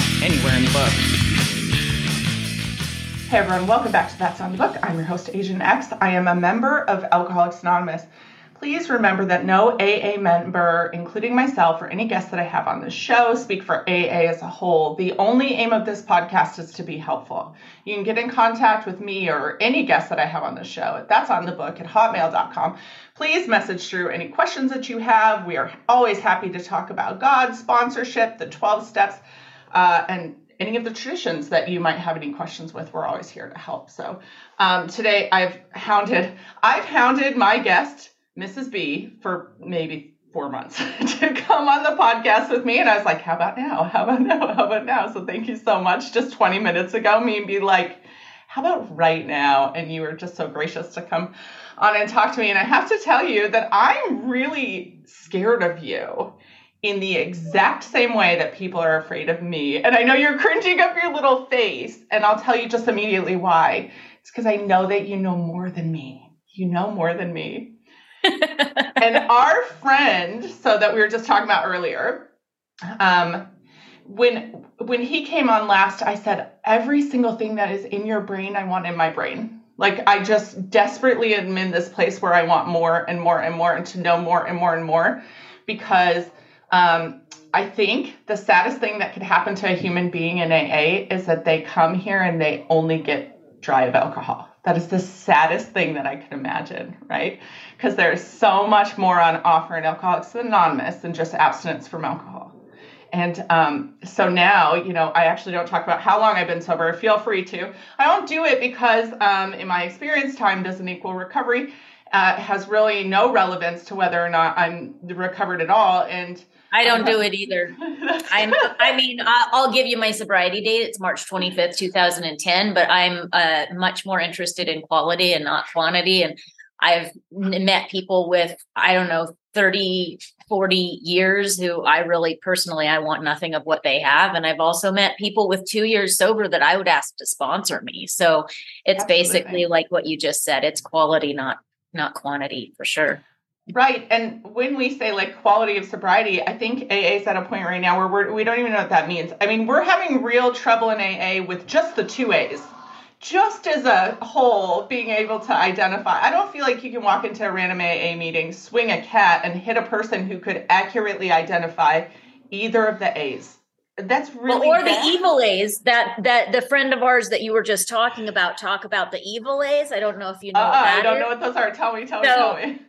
not anywhere in the book. Hey everyone, welcome back to That's on the Book. I'm your host, Asian X. I am a member of Alcoholics Anonymous. Please remember that no AA member, including myself or any guests that I have on this show, speak for AA as a whole. The only aim of this podcast is to be helpful. You can get in contact with me or any guest that I have on the show. That's on the book at hotmail.com. Please message through any questions that you have. We are always happy to talk about God, sponsorship, the 12 steps, uh, and any of the traditions that you might have any questions with. We're always here to help. So um, today I've hounded, I've hounded my guest Mrs. B for maybe four months to come on the podcast with me. And I was like, how about now? How about now? How about now? So thank you so much. Just 20 minutes ago, me and be like, how about right now? And you were just so gracious to come on and talk to me. And I have to tell you that I'm really scared of you in the exact same way that people are afraid of me. And I know you're cringing up your little face, and I'll tell you just immediately why. It's because I know that you know more than me. You know more than me and our friend, so that we were just talking about earlier, um, when when he came on last, I said every single thing that is in your brain, I want in my brain. Like I just desperately am in this place where I want more and more and more, and to know more and more and more, because um, I think the saddest thing that could happen to a human being in AA is that they come here and they only get dry of alcohol. That is the saddest thing that I can imagine, right? Because there's so much more on offer in Alcoholics Anonymous than just abstinence from alcohol. And um, so now, you know, I actually don't talk about how long I've been sober. Feel free to. I don't do it because, um, in my experience, time doesn't equal recovery. Uh, has really no relevance to whether or not I'm recovered at all. And I don't do it either. I'm, I mean, I'll give you my sobriety date. It's March 25th, 2010, but I'm uh, much more interested in quality and not quantity. And I've met people with, I don't know, 30, 40 years who I really personally, I want nothing of what they have. And I've also met people with two years sober that I would ask to sponsor me. So it's Absolutely. basically like what you just said. It's quality, not, not quantity for sure. Right. And when we say like quality of sobriety, I think AA is at a point right now where we're, we don't even know what that means. I mean, we're having real trouble in AA with just the two A's. Just as a whole, being able to identify. I don't feel like you can walk into a random AA meeting, swing a cat, and hit a person who could accurately identify either of the A's. That's really well, or bad. the evil A's that that the friend of ours that you were just talking about talk about the evil A's. I don't know if you know. Uh, I don't is. know what those are. Tell me. Tell so, me. Tell me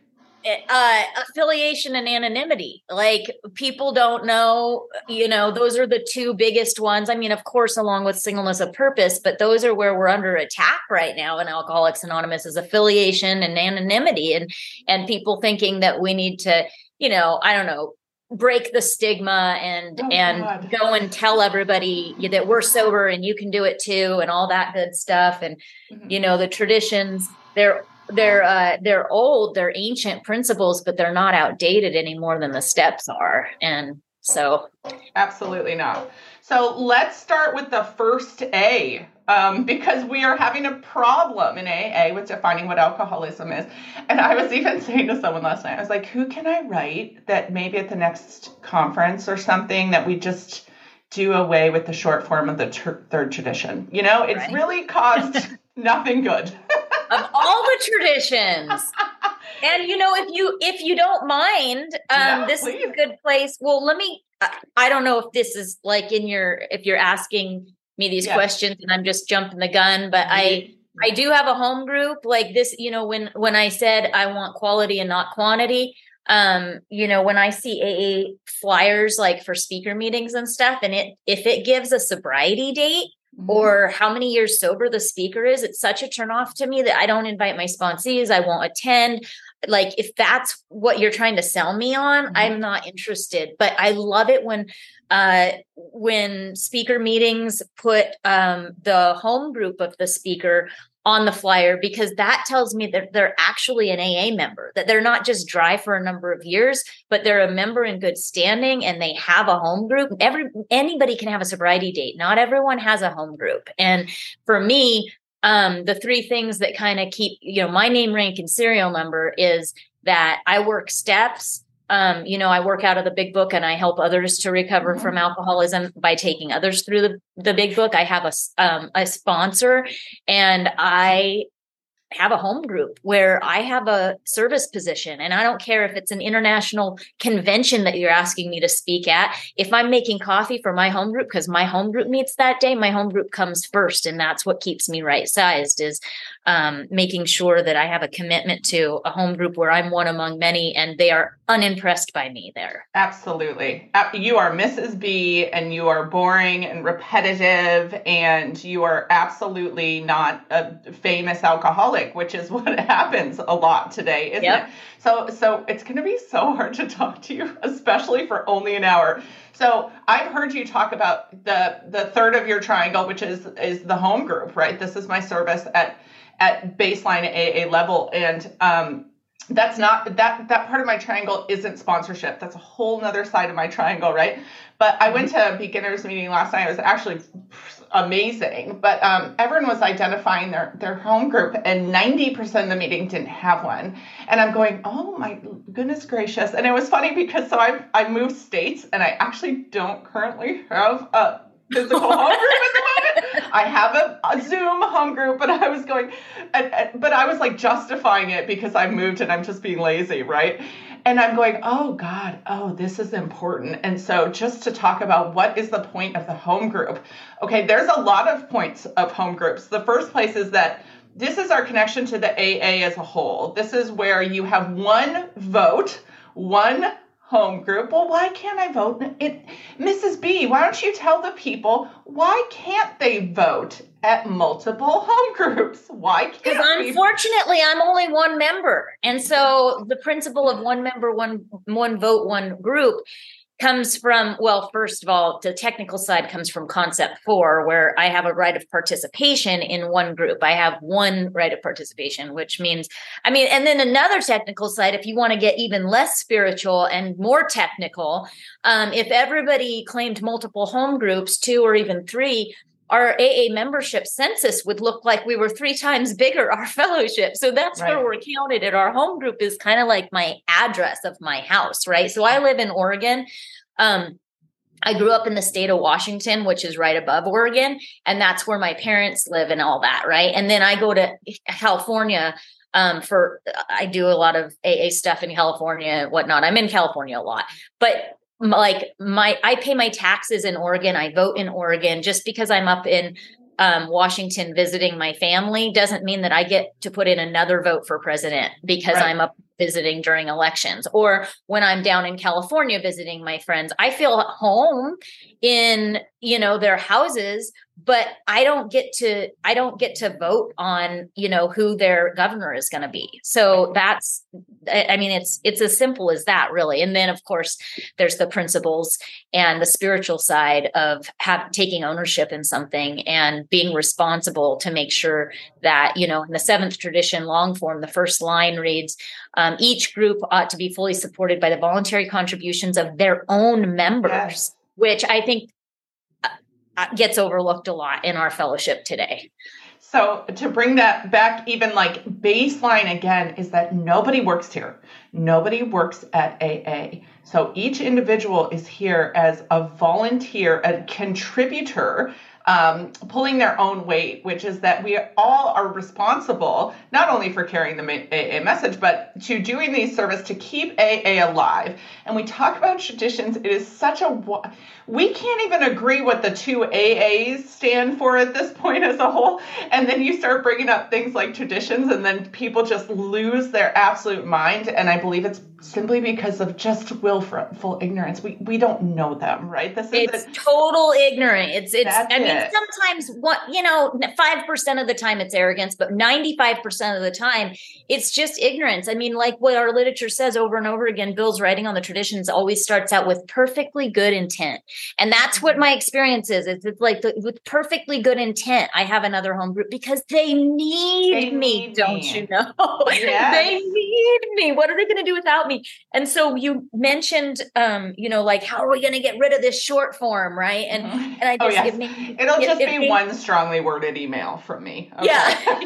uh, affiliation and anonymity. Like people don't know, you know, those are the two biggest ones. I mean, of course, along with singleness of purpose, but those are where we're under attack right now in Alcoholics Anonymous is affiliation and anonymity, and and people thinking that we need to, you know, I don't know, break the stigma and oh, and God. go and tell everybody that we're sober and you can do it too and all that good stuff and mm-hmm. you know the traditions they're they're uh, they're old, they're ancient principles, but they're not outdated any more than the steps are. And so, absolutely not. So let's start with the first A um, because we are having a problem in AA with defining what alcoholism is. And I was even saying to someone last night, I was like, who can I write that maybe at the next conference or something that we just do away with the short form of the ter- third tradition? You know, it's right. really caused nothing good. of all the traditions. And you know, if you if you don't mind, um, yeah, this please. is a good place. Well, let me. I, I, don't know if this is like in your if you're asking me these yeah. questions and I'm just jumping the gun, but mm-hmm. I I do have a home group like this. You know, when when I said I want quality and not quantity, um you know when i see aa flyers like for speaker meetings and stuff and it if it gives a sobriety date Mm-hmm. or how many years sober the speaker is. It's such a turnoff to me that I don't invite my sponsees. I won't attend. Like if that's what you're trying to sell me on, mm-hmm. I'm not interested. But I love it when uh when speaker meetings put um the home group of the speaker on the flyer because that tells me that they're actually an AA member, that they're not just dry for a number of years, but they're a member in good standing and they have a home group. Every anybody can have a sobriety date. Not everyone has a home group. And for me, um, the three things that kind of keep, you know, my name, rank, and serial number is that I work steps Um, you know, I work out of the big book and I help others to recover mm-hmm. from alcoholism by taking others through the, the big book. I have a, um, a sponsor and I have a home group where I have a service position and I don't care if it's an international convention that you're asking me to speak at. If I'm making coffee for my home group because my home group meets that day, my home group comes first and that's what keeps me right sized is um, making sure that I have a commitment to a home group where I'm one among many and they are unimpressed by me there. Absolutely. You are Mrs. B and you are boring and repetitive and you are absolutely not a famous alcoholic, which is what happens a lot today, isn't yep. it? So so it's going to be so hard to talk to you, especially for only an hour. So I've heard you talk about the the third of your triangle, which is is the home group, right? This is my service at at baseline AA level. And um, that's not that that part of my triangle isn't sponsorship. That's a whole nother side of my triangle, right? But I went to a beginners meeting last night. It was actually amazing. But um, everyone was identifying their their home group, and ninety percent of the meeting didn't have one. And I'm going, oh my goodness gracious! And it was funny because so I I moved states, and I actually don't currently have a physical home group at the moment. I have a, a, Zoom home group, but I was going, and, and, but I was like justifying it because I moved and I'm just being lazy, right? And I'm going, oh God, oh, this is important. And so just to talk about what is the point of the home group. Okay, there's a lot of points of home groups. The first place is that this is our connection to the AA as a whole. This is where you have one vote, one home group. Well, why can't I vote? It, Mrs. B, why don't you tell the people why can't they vote at multiple home groups? Why can't? Because unfortunately, I'm only one member, and so the principle of one member, one one vote, one group comes from well first of all the technical side comes from concept 4 where i have a right of participation in one group. I have one right of participation which means i mean and then another technical side if you want to get even less spiritual and more technical um, if everybody claimed multiple home groups two or even three our AA membership census would look like we were three times bigger, our fellowship. So that's right. where we're counted at our home group is kind of like my address of my house, right? So I live in Oregon. Um, I grew up in the state of Washington, which is right above Oregon, and that's where my parents live and all that, right? And then I go to California um, for I do a lot of AA stuff in California and whatnot. I'm in California a lot, but like my I pay my taxes in Oregon. I vote in Oregon just because I'm up in um, Washington visiting my family doesn't mean that I get to put in another vote for president because right. I'm up visiting during elections or when I'm down in California visiting my friends. I feel at home in, you know, their houses but i don't get to i don't get to vote on you know who their governor is going to be so that's i mean it's it's as simple as that really and then of course there's the principles and the spiritual side of have, taking ownership in something and being responsible to make sure that you know in the seventh tradition long form the first line reads um, each group ought to be fully supported by the voluntary contributions of their own members yes which I think uh, gets overlooked a lot in our fellowship today. So, to bring that back, even like baseline again, is that nobody works here. Nobody works at AA. So, each individual is here as a volunteer, a contributor um, pulling their own weight, which is that we all are responsible not only for carrying the AA message, but to doing these service to keep AA alive. And we talk about traditions. It is such a we can't even agree what the two AAs stand for at this point as a whole. And then you start bringing up things like traditions, and then people just lose their absolute mind. And I believe it's simply because of just willful ignorance. We we don't know them, right? This is it's total ignorance. It's it's. I mean, sometimes what you know, five percent of the time it's arrogance, but ninety five percent of the time it's just ignorance. I mean, like what our literature says over and over again. Bill's writing on the traditions always starts out with perfectly good intent, and that's what my experience is. It's, it's like the, with perfectly good intent. I have another home group because they need they me. Need don't me. you know? They need me. What are they going to do without me? me. And so you mentioned, um, you know, like how are we going to get rid of this short form, right? And mm-hmm. and I oh, just oh, it made, it'll it, just it, be it one strongly worded email from me. Okay. Yeah,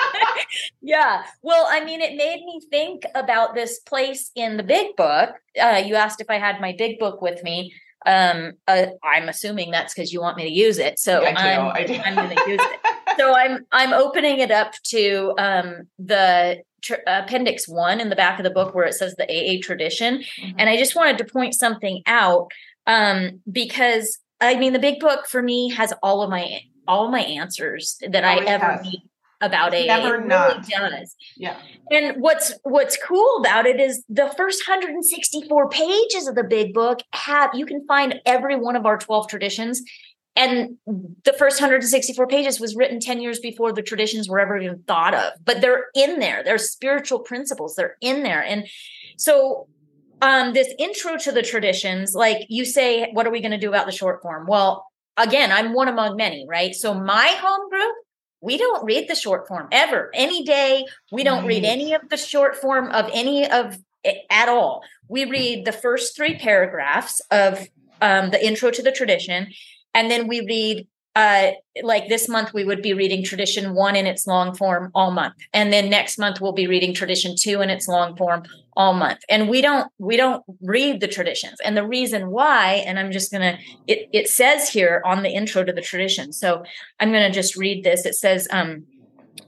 yeah. Well, I mean, it made me think about this place in the big book. Uh, you asked if I had my big book with me um uh, i'm assuming that's because you want me to use it so I do, i'm i'm going to use it so i'm i'm opening it up to um the tr- appendix 1 in the back of the book where it says the aa tradition mm-hmm. and i just wanted to point something out um because i mean the big book for me has all of my all my answers that i ever has. need about AA. Never it not. Really does. Yeah. And what's what's cool about it is the first 164 pages of the big book have you can find every one of our 12 traditions. And the first 164 pages was written 10 years before the traditions were ever even thought of. But they're in there. They're spiritual principles. They're in there. And so um, this intro to the traditions, like you say, what are we going to do about the short form? Well, again, I'm one among many, right? So my home group we don't read the short form ever any day we don't read any of the short form of any of it at all we read the first three paragraphs of um, the intro to the tradition and then we read uh, like this month we would be reading tradition one in its long form all month. And then next month we'll be reading tradition two in its long form all month. And we don't we don't read the traditions. And the reason why and i'm just gonna it, it says here on the intro to the tradition. So i'm gonna just read this. It says um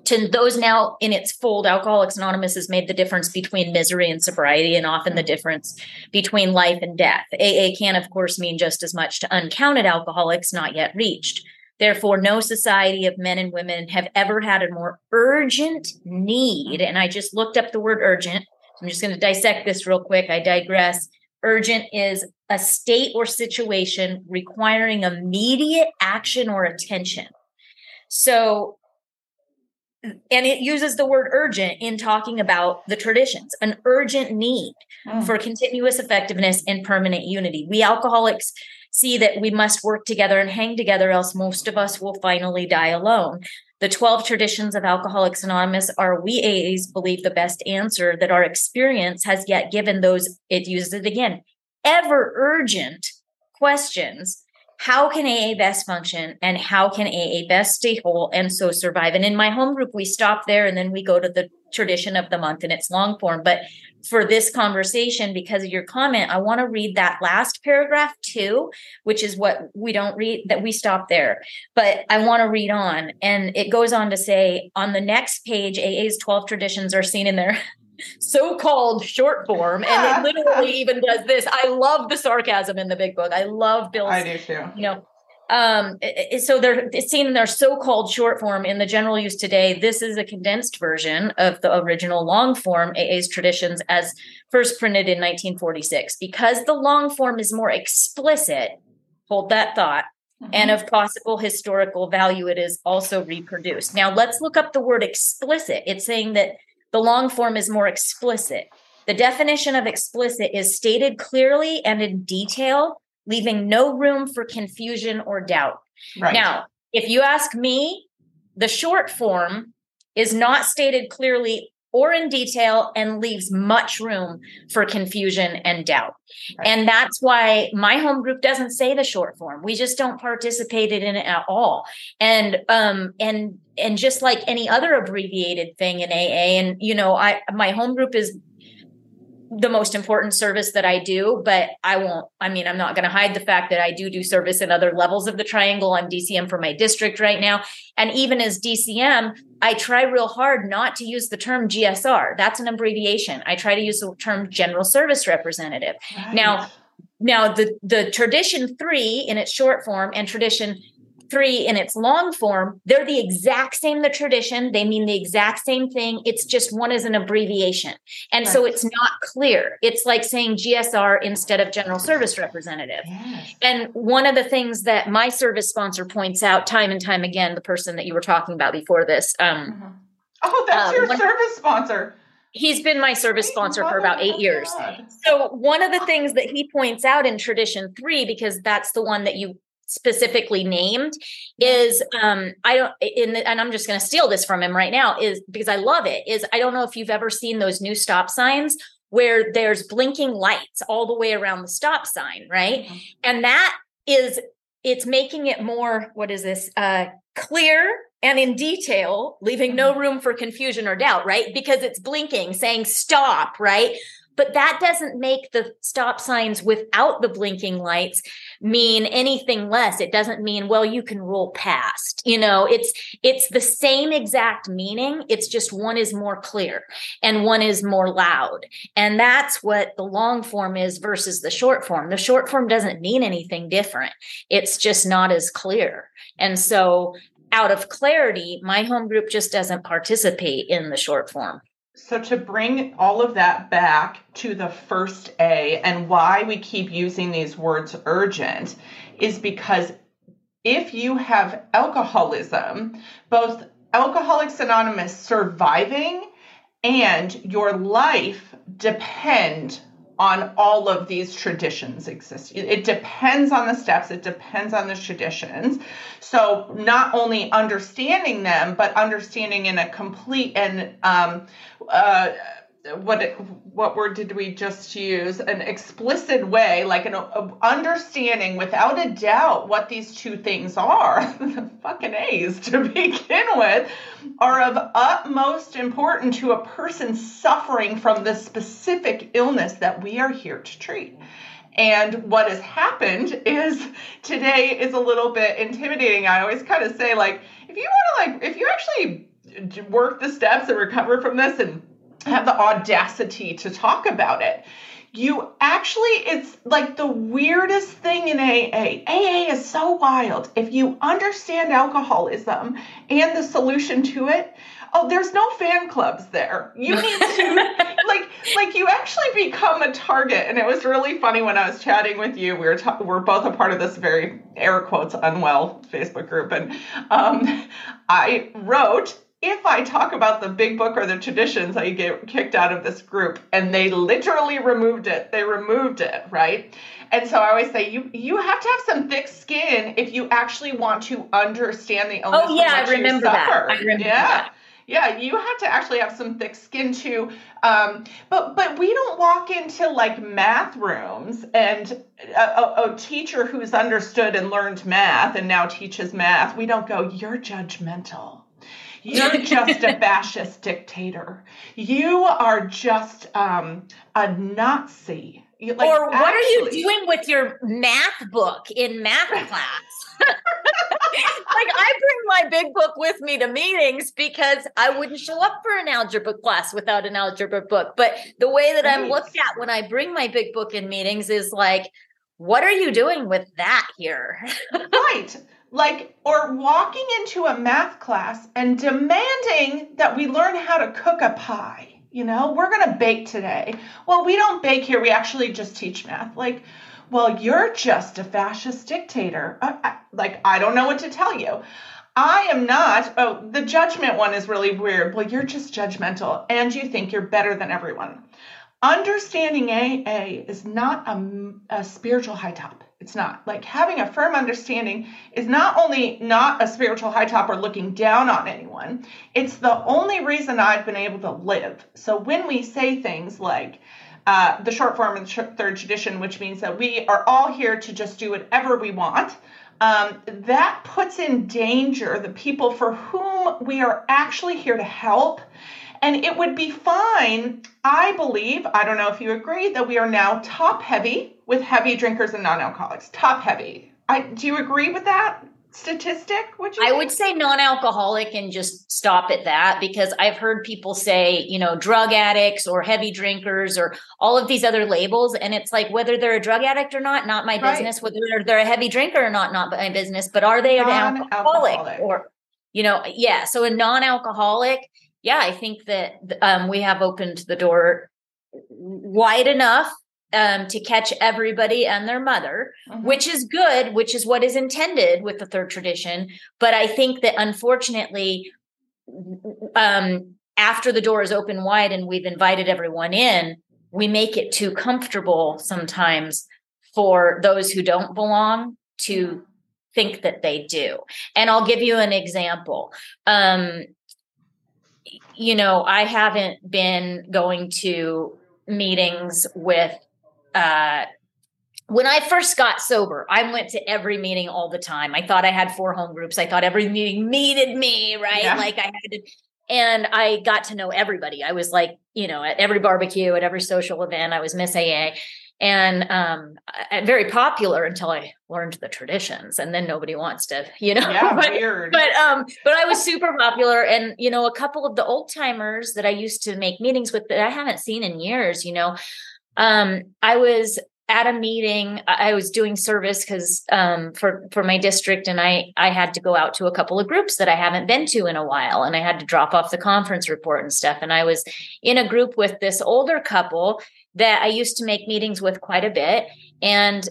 to those now in its fold, Alcoholics Anonymous has made the difference between misery and sobriety, and often the difference between life and death. AA can, of course, mean just as much to uncounted alcoholics not yet reached. Therefore, no society of men and women have ever had a more urgent need. And I just looked up the word urgent. I'm just going to dissect this real quick. I digress. Urgent is a state or situation requiring immediate action or attention. So, and it uses the word urgent in talking about the traditions, an urgent need mm. for continuous effectiveness and permanent unity. We alcoholics see that we must work together and hang together, else most of us will finally die alone. The 12 traditions of Alcoholics Anonymous are we AAs believe the best answer that our experience has yet given those, it uses it again, ever urgent questions. How can AA best function and how can AA best stay whole and so survive? And in my home group, we stop there and then we go to the tradition of the month and its long form. But for this conversation because of your comment i want to read that last paragraph too which is what we don't read that we stop there but i want to read on. And it goes on to say on the next page aa's 12 traditions are seen in their so-called short form and it literally even does this. I love the sarcasm in the big book. I love bill's i do too. you know um, so they're seen in their so-called short form in the general use today. This is a condensed version of the original long form AA's traditions as first printed in 1946. Because the long form is more explicit, hold that thought, mm-hmm. and of possible historical value, it is also reproduced. Now let's look up the word explicit. It's saying that the long form is more explicit. The definition of explicit is stated clearly and in detail leaving no room for confusion or doubt. Right. Now, if you ask me, the short form is not stated clearly or in detail and leaves much room for confusion and doubt. Right. And that's why my home group doesn't say the short form. We just don't participate in it at all. And um and and just like any other abbreviated thing in AA and you know, I my home group is the most important service that I do, but I won't. I mean, I'm not going to hide the fact that I do do service in other levels of the triangle. I'm DCM for my district right now. And even as DCM, I try real hard not to use the term GSR. That's an abbreviation. I try to use the term general service representative. Right. Now, now the the tradition 3 in its short form and tradition three in its long form, they're the exact same, the tradition. They mean the exact same thing. It's just one is an abbreviation. And right. so it's not clear. It's like saying GSR instead of general service representative. Yes. And one of the things that my service sponsor points out time and time again, the person that you were talking about before this. Um, mm-hmm. Oh, that's um, your service sponsor he's been my service sponsor for about eight years. So one of the things that he points out in tradition three, because that's the one that you specifically named is um i don't in the, and i'm just going to steal this from him right now is because i love it is i don't know if you've ever seen those new stop signs where there's blinking lights all the way around the stop sign, right? Mm-hmm. And that is it's making it more what is this uh clear and in detail, leaving no mm-hmm. room for confusion or doubt, right? Because it's blinking, saying stop, right? But that doesn't make the stop signs without the blinking lights mean anything less. It doesn't mean, well, you can roll past. You know, it's it's the same exact meaning. It's just one is more clear and one is more loud. And that's what the long form is versus the short form. The short form doesn't mean anything different. It's just not as clear. And so out of clarity, my home group just doesn't participate in the short form. So, to bring all of that back to the first A and why we keep using these words urgent is because if you have alcoholism, both Alcoholics Anonymous surviving and your life depend on all of these traditions exist. It depends on the steps, it depends on the traditions. So, not only understanding them, but understanding in a complete and um, uh, what what word did we just use? An explicit way like an understanding without a doubt what these two things are. The fucking a's to begin with are of utmost importance to a person suffering from the specific illness that we are here to treat. And what has happened is today is a little bit intimidating. I always kind of say like if you want to like if you actually work the steps and recover from this and have the audacity to talk about it. You actually, it's like the weirdest thing in AA. AA is so wild. If you understand alcoholism and the solution to it, oh, there's no fan clubs there. You need to like like you actually become a target. And it was really funny when I was chatting with you. We were ta- we're both a part of this very air quotes unwell Facebook group, and um, I wrote if I talk about the big book or the traditions, I get kicked out of this group. And they literally removed it. They removed it, right? And so I always say you you have to have some thick skin if you actually want to understand the illness. Oh yeah, I remember that. I remember yeah. that. Yeah, you have to actually have some thick skin too. Um, but but we don't walk into like math rooms and a, a, a teacher who's understood and learned math and now teaches math. We don't go. You're judgmental you're just a fascist dictator. You are just um, a Nazi. Like, or what actually, are you doing with your math book in math class? like I bring my big book with me to meetings because I wouldn't show up for an algebra class without an algebra book. But the way that right. I'm looked at when I bring my big book in meetings is like, what are you doing with that here? right like or walking into a math class and demanding that we learn how to cook a pie you know? We're going to bake today. Well we don't bake here. We actually just teach math. Like well you're just a fascist dictator. Like i don't know what to tell you. I am not oh the judgment one is really weird. Well you're just judgmental and you think you're better than everyone. Understanding aa is not a, a spiritual high top it's not. Like having a firm understanding is not only not a spiritual high top or looking down on anyone, it's the only reason I've been able to live. So when we say things like, uh, the short form of the third tradition, which means that we are all here to just do whatever we want. Um, that puts in danger the people for whom we are actually here to help. And it would be fine, I believe, I don't know if you agree, that we are now top heavy with heavy drinkers and non-alcoholics. Top heavy. I do you agree with that? statistic would you i would say non-alcoholic and just stop at that because i've heard people say you know drug addicts or heavy drinkers or all of these other labels and it's like whether they're a drug addict or not not my right. business whether they're a heavy drinker or not not my business but are they an alcoholic or you know yeah so a non-alcoholic yeah i think that um, we have opened the door wide enough um, to catch everybody and their mother, mm-hmm. which is good, which is what is intended with the third tradition. But I think that unfortunately, um, after the door is open wide and we've invited everyone in, we make it too comfortable sometimes for those who don't belong to think that they do. And I'll give you an example. Um, you know, I haven't been going to meetings with uh when I first got sober, I went to every meeting all the time. I thought I had four home groups. I thought every meeting needed me, right? Yeah. Like I had to, and I got to know everybody. I was like, you know, at every barbecue, at every social event, I was Miss AA and um very popular until I learned the traditions and then nobody wants to, you know. Yeah, but, weird. But um but I was super popular and you know a couple of the old timers that I used to make meetings with that I haven't seen in years, you know. Um I was at a meeting i was doing service because um, for for my district and i i had to go out to a couple of groups that i haven't been to in a while and i had to drop off the conference report and stuff and i was in a group with this older couple that i used to make meetings with quite a bit and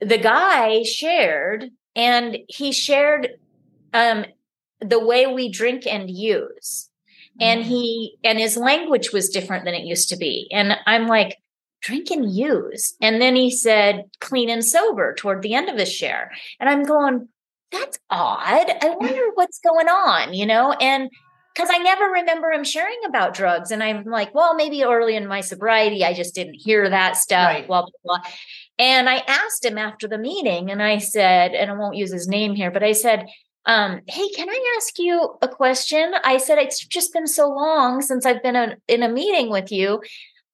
the guy shared and he shared um, the way we drink and use and mm-hmm. he and his language was different than it used to be and i'm like drink and use. And then he said clean and sober toward the end of his share. And I'm going, that's odd. I wonder what's going on, you know? And because I never remember him sharing about drugs. And I'm like, well, maybe early in my sobriety, I just didn't hear that stuff, right. blah, blah, blah. And I asked him after the meeting, and I said, and I won't use his name here, but I said, um, hey, can I ask you a question? I said, it's just been so long since I've been a, in a meeting with you.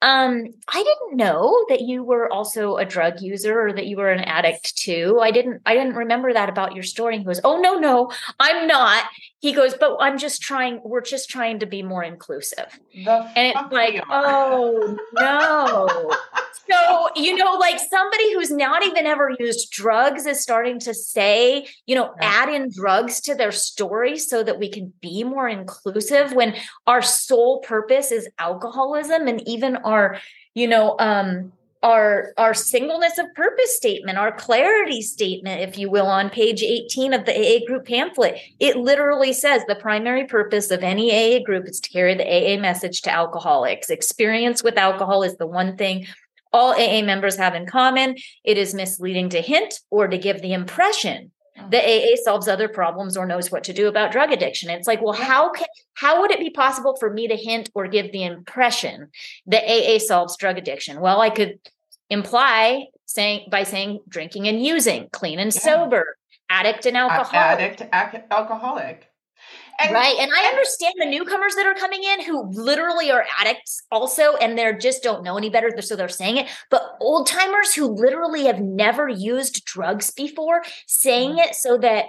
Um, I didn't know that you were also a drug user or that you were an addict too. I didn't I didn't remember that about your story. And he goes, Oh no, no, I'm not. He goes, but I'm just trying, we're just trying to be more inclusive. The and it's like, oh no. so, you know, like somebody who's not even ever used drugs is starting to say, you know, add in drugs to their story so that we can be more inclusive when our sole purpose is alcoholism and even our, you know, um, our our singleness of purpose statement our clarity statement if you will on page 18 of the aa group pamphlet it literally says the primary purpose of any aa group is to carry the aa message to alcoholics experience with alcohol is the one thing all AA members have in common. It is misleading to hint or to give the impression that oh. AA solves other problems or knows what to do about drug addiction. It's like, well, how can how would it be possible for me to hint or give the impression that AA solves drug addiction? Well, I could imply saying by saying drinking and using, clean and yeah. sober, addict and alcoholic. Addict, ac- alcoholic. And, right. And I understand the newcomers that are coming in who literally are addicts also, and they're just don't know any better. So they're saying it. But old timers who literally have never used drugs before saying mm-hmm. it so that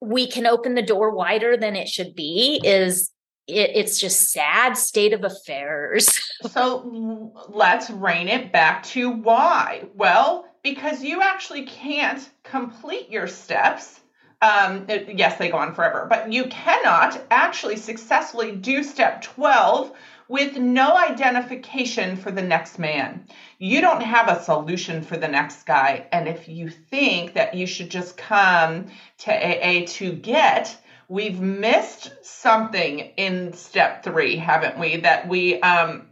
we can open the door wider than it should be is it, it's just sad state of affairs. so let's rein it back to why. Well, because you actually can't complete your steps um, it, yes, they go on forever, but you cannot actually successfully do step 12 with no identification for the next man. You don't have a solution for the next guy. And if you think that you should just come to AA to get, we've missed something in step three, haven't we? That we, um,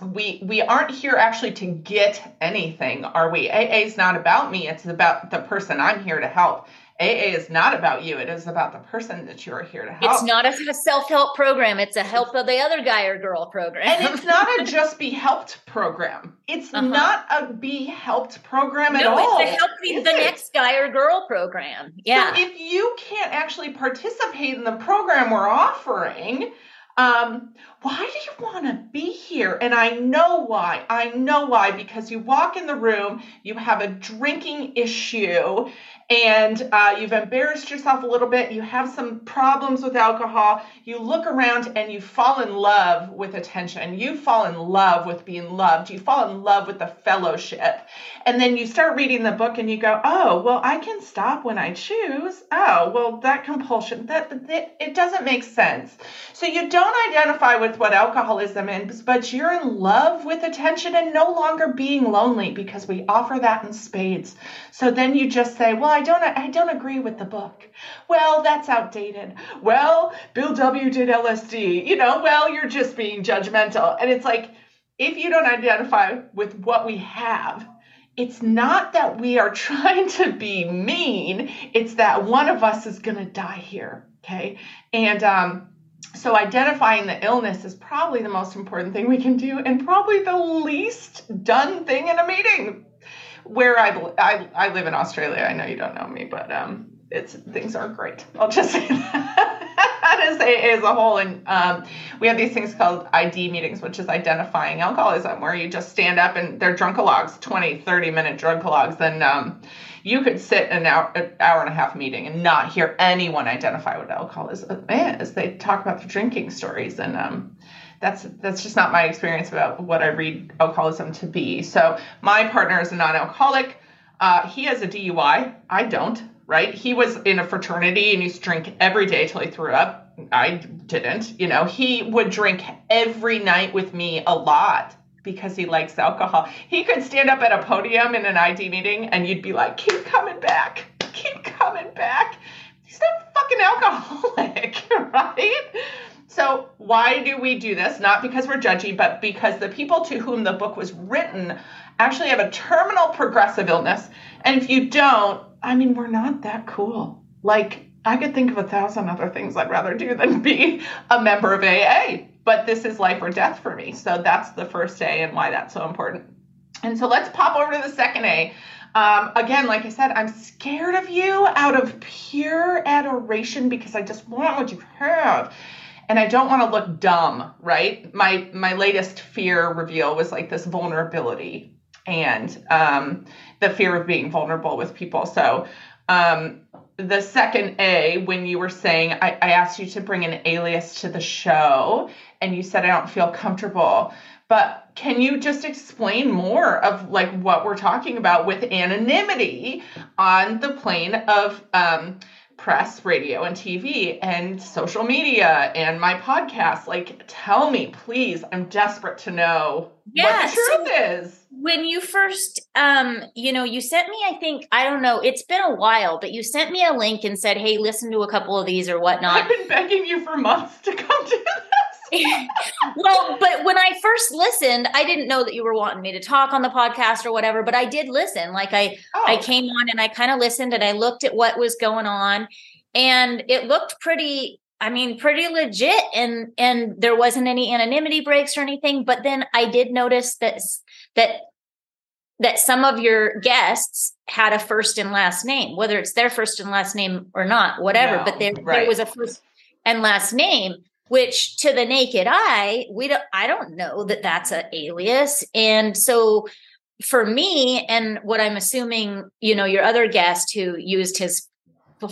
we we aren't here actually to get anything are we aa is not about me it's about the person i'm here to help AA is not about you. It is about the person that you're here to help. It's not a self help program. It's a help of the other guy or girl program. And it's not a just be helped program. It's uh-huh. not a be helped program no, at all. It's a help the it? next guy or girl program. Yeah. So if you can't actually participate in the program we're offering, um, why do you want to be here? And I know why. I know why because you walk in the room, you have a drinking issue, and uh, you've embarrassed yourself a little bit, you have some problems with alcohol, you look around and you fall in love with attention. You fall in love with being loved. You fall in love with the fellowship. And then you start reading the book and you go, oh, well, I can stop when I choose. Oh, well, that compulsion, that, that it doesn't make sense. So you don't identify with what alcoholism is, but you're in love with attention and no longer being lonely because we offer that in spades. So then you just say, well, I don't I don't agree with the book. Well, that's outdated. Well, Bill W did LSD. You know, well, you're just being judgmental. And it's like if you don't identify with what we have, it's not that we are trying to be mean, it's that one of us is going to die here, okay? And um so identifying the illness is probably the most important thing we can do and probably the least done thing in a meeting where I, I, I live in Australia. I know you don't know me, but um, it's things are great. I'll just say that as a, as a whole. And um, we have these things called ID meetings, which is identifying alcoholism, where you just stand up and they're drunkalogs, 20, 30 minute drunkalogs. And um, you could sit an hour, an hour and a half meeting and not hear anyone identify what alcoholism is. They talk about their drinking stories and um, that's that's just not my experience about what I read alcoholism to be. So my partner is a non-alcoholic. Uh, he has a DUI. I don't. Right? He was in a fraternity and used to drink every day till he threw up. I didn't. You know, he would drink every night with me a lot because he likes alcohol. He could stand up at a podium in an ID meeting and you'd be like, keep coming back, keep coming back. He's not fucking alcoholic, right? So, why do we do this? Not because we're judgy, but because the people to whom the book was written actually have a terminal progressive illness. And if you don't, I mean, we're not that cool. Like, I could think of a thousand other things I'd rather do than be a member of AA, but this is life or death for me. So, that's the first A and why that's so important. And so, let's pop over to the second A. Um, again, like I said, I'm scared of you out of pure adoration because I just want what you have and I don't want to look dumb, right? My my latest fear reveal was like this vulnerability and um, the fear of being vulnerable with people. So um, the second A, when you were saying I, I asked you to bring an alias to the show, and you said I don't feel comfortable. But can you just explain more of like what we're talking about with anonymity on the plane of um, press, radio, and TV, and social media, and my podcast. Like, tell me, please. I'm desperate to know yeah, what the truth so is. When you first, um, you know, you sent me, I think, I don't know, it's been a while, but you sent me a link and said, hey, listen to a couple of these or whatnot. I've been begging you for months to come to this. well, but when I first listened, I didn't know that you were wanting me to talk on the podcast or whatever, but I did listen. Like I oh. I came on and I kind of listened and I looked at what was going on and it looked pretty I mean pretty legit and and there wasn't any anonymity breaks or anything, but then I did notice that that that some of your guests had a first and last name, whether it's their first and last name or not, whatever, no, but there, right. there was a first and last name which to the naked eye we don't i don't know that that's an alias and so for me and what i'm assuming you know your other guest who used his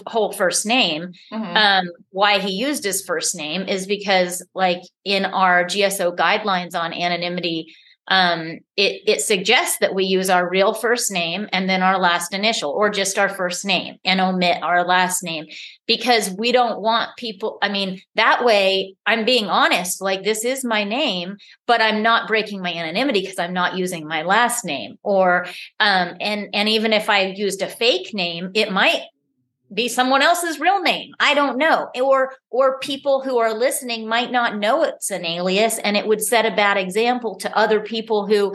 whole first name mm-hmm. um why he used his first name is because like in our gso guidelines on anonymity um, it, it suggests that we use our real first name and then our last initial or just our first name and omit our last name because we don't want people i mean that way i'm being honest like this is my name but i'm not breaking my anonymity because i'm not using my last name or um, and and even if i used a fake name it might be someone else's real name. I don't know. Or or people who are listening might not know it's an alias and it would set a bad example to other people who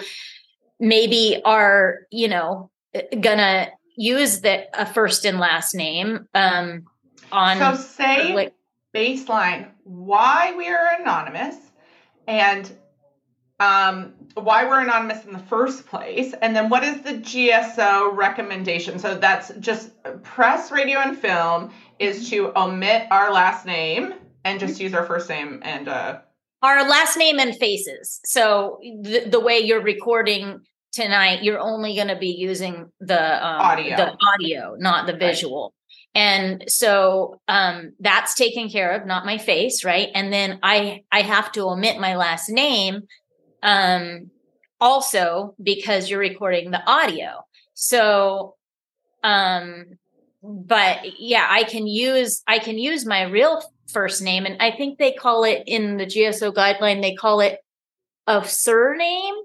maybe are you know eh, gonna use the a first and last name um on so say like, baseline why we are anonymous and um, why we're anonymous in the first place, and then what is the GSO recommendation? So that's just press, radio, and film is to omit our last name and just use our first name and uh, our last name and faces. So the, the way you're recording tonight, you're only going to be using the um, audio, the audio, not the visual. Right. And so um, that's taken care of, not my face, right? And then I I have to omit my last name um, also because you're recording the audio. So, um, but yeah, I can use I can use my real first name, and I think they call it in the GSO guideline. They call it a surname.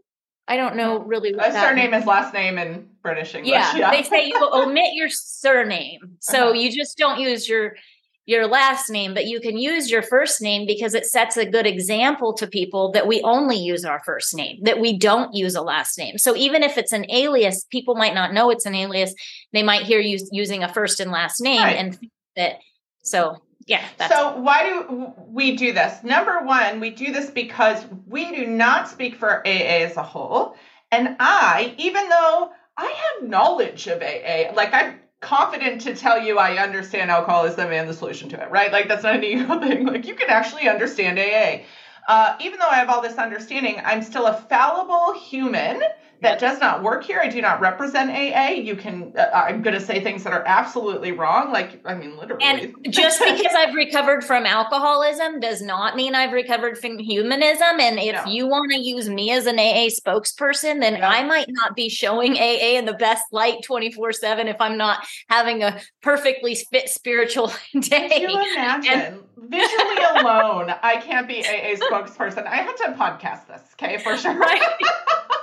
I don't know really what a surname means. is last name in British English. Yeah, yeah. they say you will omit your surname, so uh-huh. you just don't use your your last name, but you can use your first name because it sets a good example to people that we only use our first name, that we don't use a last name. So even if it's an alias, people might not know it's an alias. They might hear you using a first and last name right. and that. So Yeah. So why do we do this? Number one, we do this because we do not speak for AA as a whole. And I, even though I have knowledge of AA, like I'm confident to tell you I understand alcoholism and the solution to it, right? Like that's not an ego thing. Like you can actually understand AA. Uh, even though I have all this understanding, I'm still a fallible human that does not work here. I do not represent AA. You can, uh, I'm going to say things that are absolutely wrong. Like, I mean, literally. And just because I've recovered from alcoholism does not mean I've recovered from humanism. And if no. you want to use me as an AA spokesperson, then. I might not be showing AA in the best light 24 7 if I'm not having a perfectly fit spiritual day. Can you imagine? And- Visually alone, I can't be AA spokesperson. I have to podcast this, okay, for sure. Right.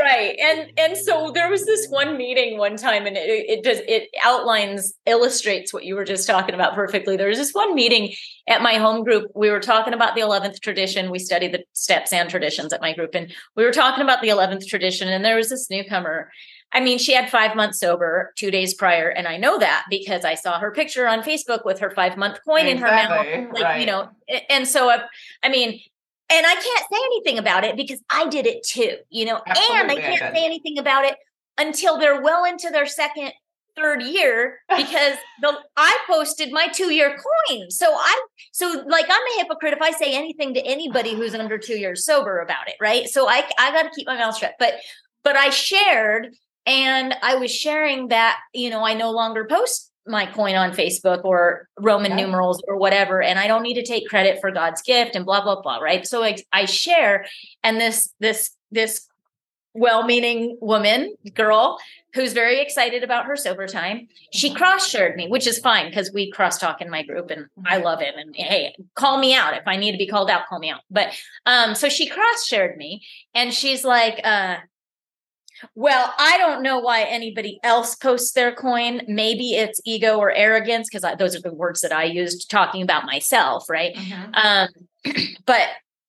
right and and so there was this one meeting one time and it, it does it outlines illustrates what you were just talking about perfectly there was this one meeting at my home group we were talking about the 11th tradition we study the steps and traditions at my group and we were talking about the 11th tradition and there was this newcomer I mean, she had five months sober two days prior, and I know that because I saw her picture on Facebook with her five month coin exactly. in her mouth. Like, right. you know, and so I, I mean, and I can't say anything about it because I did it too, you know, Absolutely, and I can't I say anything about it until they're well into their second, third year because the I posted my two year coin. So I so like I'm a hypocrite if I say anything to anybody who's under two years sober about it, right? So I I got to keep my mouth shut. But but I shared and I was sharing that you know I no longer post my coin on Facebook or Roman yeah. numerals or whatever, and I don't need to take credit for God's gift and blah blah blah, right? So I, I share, and this this this well-meaning woman girl who's very excited about her sober time she mm-hmm. cross-shared me which is fine because we cross-talk in my group and i mm-hmm. love it and hey call me out if i need to be called out call me out but um so she cross-shared me and she's like uh well, I don't know why anybody else posts their coin. Maybe it's ego or arrogance because those are the words that I used talking about myself, right? Mm-hmm. Um, but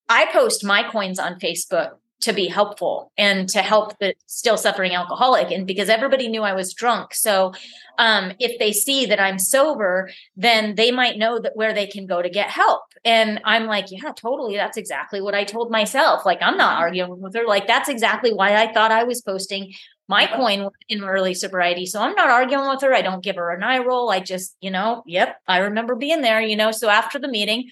I post my coins on Facebook to be helpful and to help the still suffering alcoholic. And because everybody knew i was drunk. So um, if they see that i'm sober then they might know that where they can go to get help. And i'm like yeah totally. That's exactly what i told myself. Like i'm not arguing with her. Like that's exactly why i thought i was posting my coin in early sobriety. So i'm not arguing with her. I don't give her an eye roll. I just you know yep i remember being there you know. So after the meeting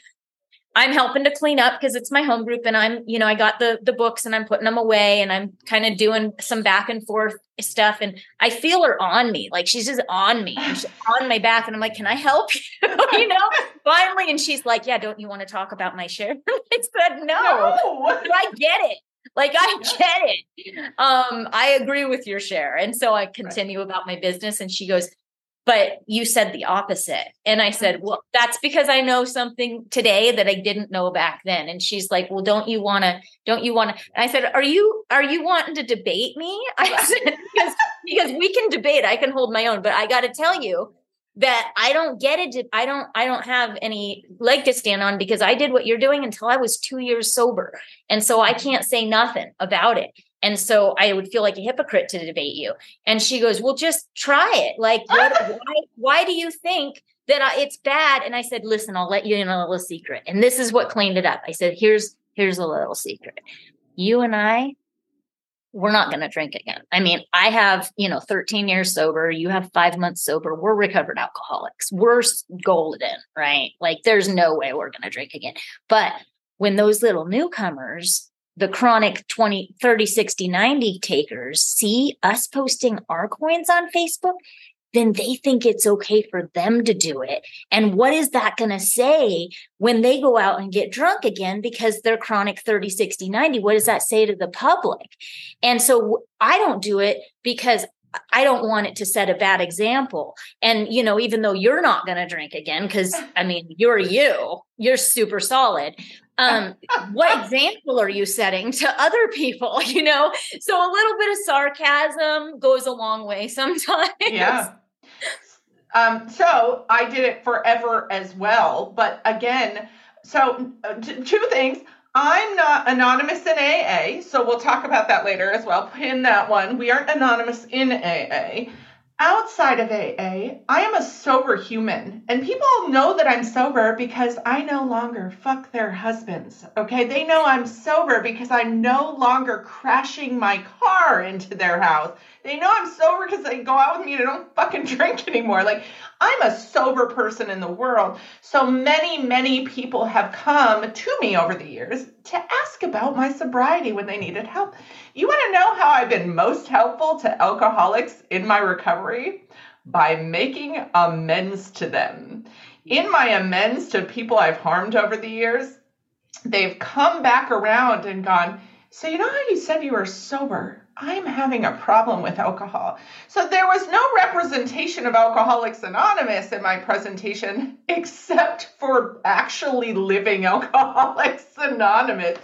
I'm helping to clean up because it's my home group and I'm, you know, I got the the books and I'm putting them away and I'm kind of doing some back and forth stuff and I feel her on me. Like she's just on me. She's on my back and I'm like, "Can I help you?" you know? Finally and she's like, "Yeah, don't you want to talk about my share?" I said, "No." no. I get it. Like I get it. Um I agree with your share. And so I continue right. about my business and she goes, but you said the opposite. And I said, mm-hmm. well, that's because I know something today that I didn't know back then. And she's like, well, don't you want to, don't you want to, I said, are you, are you wanting to debate me? I said, because, because we can debate, I can hold my own, but I got to tell you that I don't get it. I don't, I don't have any leg to stand on because I did what you're doing until I was two years sober. And so I can't say nothing about it. And so I would feel like a hypocrite to debate you. And she goes, Well, just try it. Like, what, why, why do you think that I, it's bad? And I said, Listen, I'll let you in a little secret. And this is what cleaned it up. I said, Here's here's a little secret. You and I, we're not going to drink again. I mean, I have, you know, 13 years sober. You have five months sober. We're recovered alcoholics. We're golden, right? Like, there's no way we're going to drink again. But when those little newcomers the chronic 20, 30, 60, 90 takers see us posting our coins on Facebook, then they think it's okay for them to do it. And what is that going to say when they go out and get drunk again because they're chronic 30, 60, 90? What does that say to the public? And so I don't do it because I don't want it to set a bad example. And, you know, even though you're not going to drink again, because I mean, you're you, you're super solid um, what example are you setting to other people? You know, so a little bit of sarcasm goes a long way sometimes. Yeah. Um, so I did it forever as well. But again, so uh, t- two things. I'm not anonymous in AA, so we'll talk about that later as well. Pin that one. We aren't anonymous in AA. Outside of AA, I am a sober human. And people know that I'm sober because I no longer fuck their husbands. Okay. They know I'm sober because I'm no longer crashing my car into their house. They know I'm sober because they go out with me and I don't fucking drink anymore. Like, I'm a sober person in the world. So many, many people have come to me over the years to ask about my sobriety when they needed help. You want to know how I've been most helpful to alcoholics in my recovery? By making amends to them. In my amends to people I've harmed over the years, they've come back around and gone, So, you know how you said you were sober? I'm having a problem with alcohol. So there was no representation of Alcoholics Anonymous in my presentation except for actually living Alcoholics Anonymous.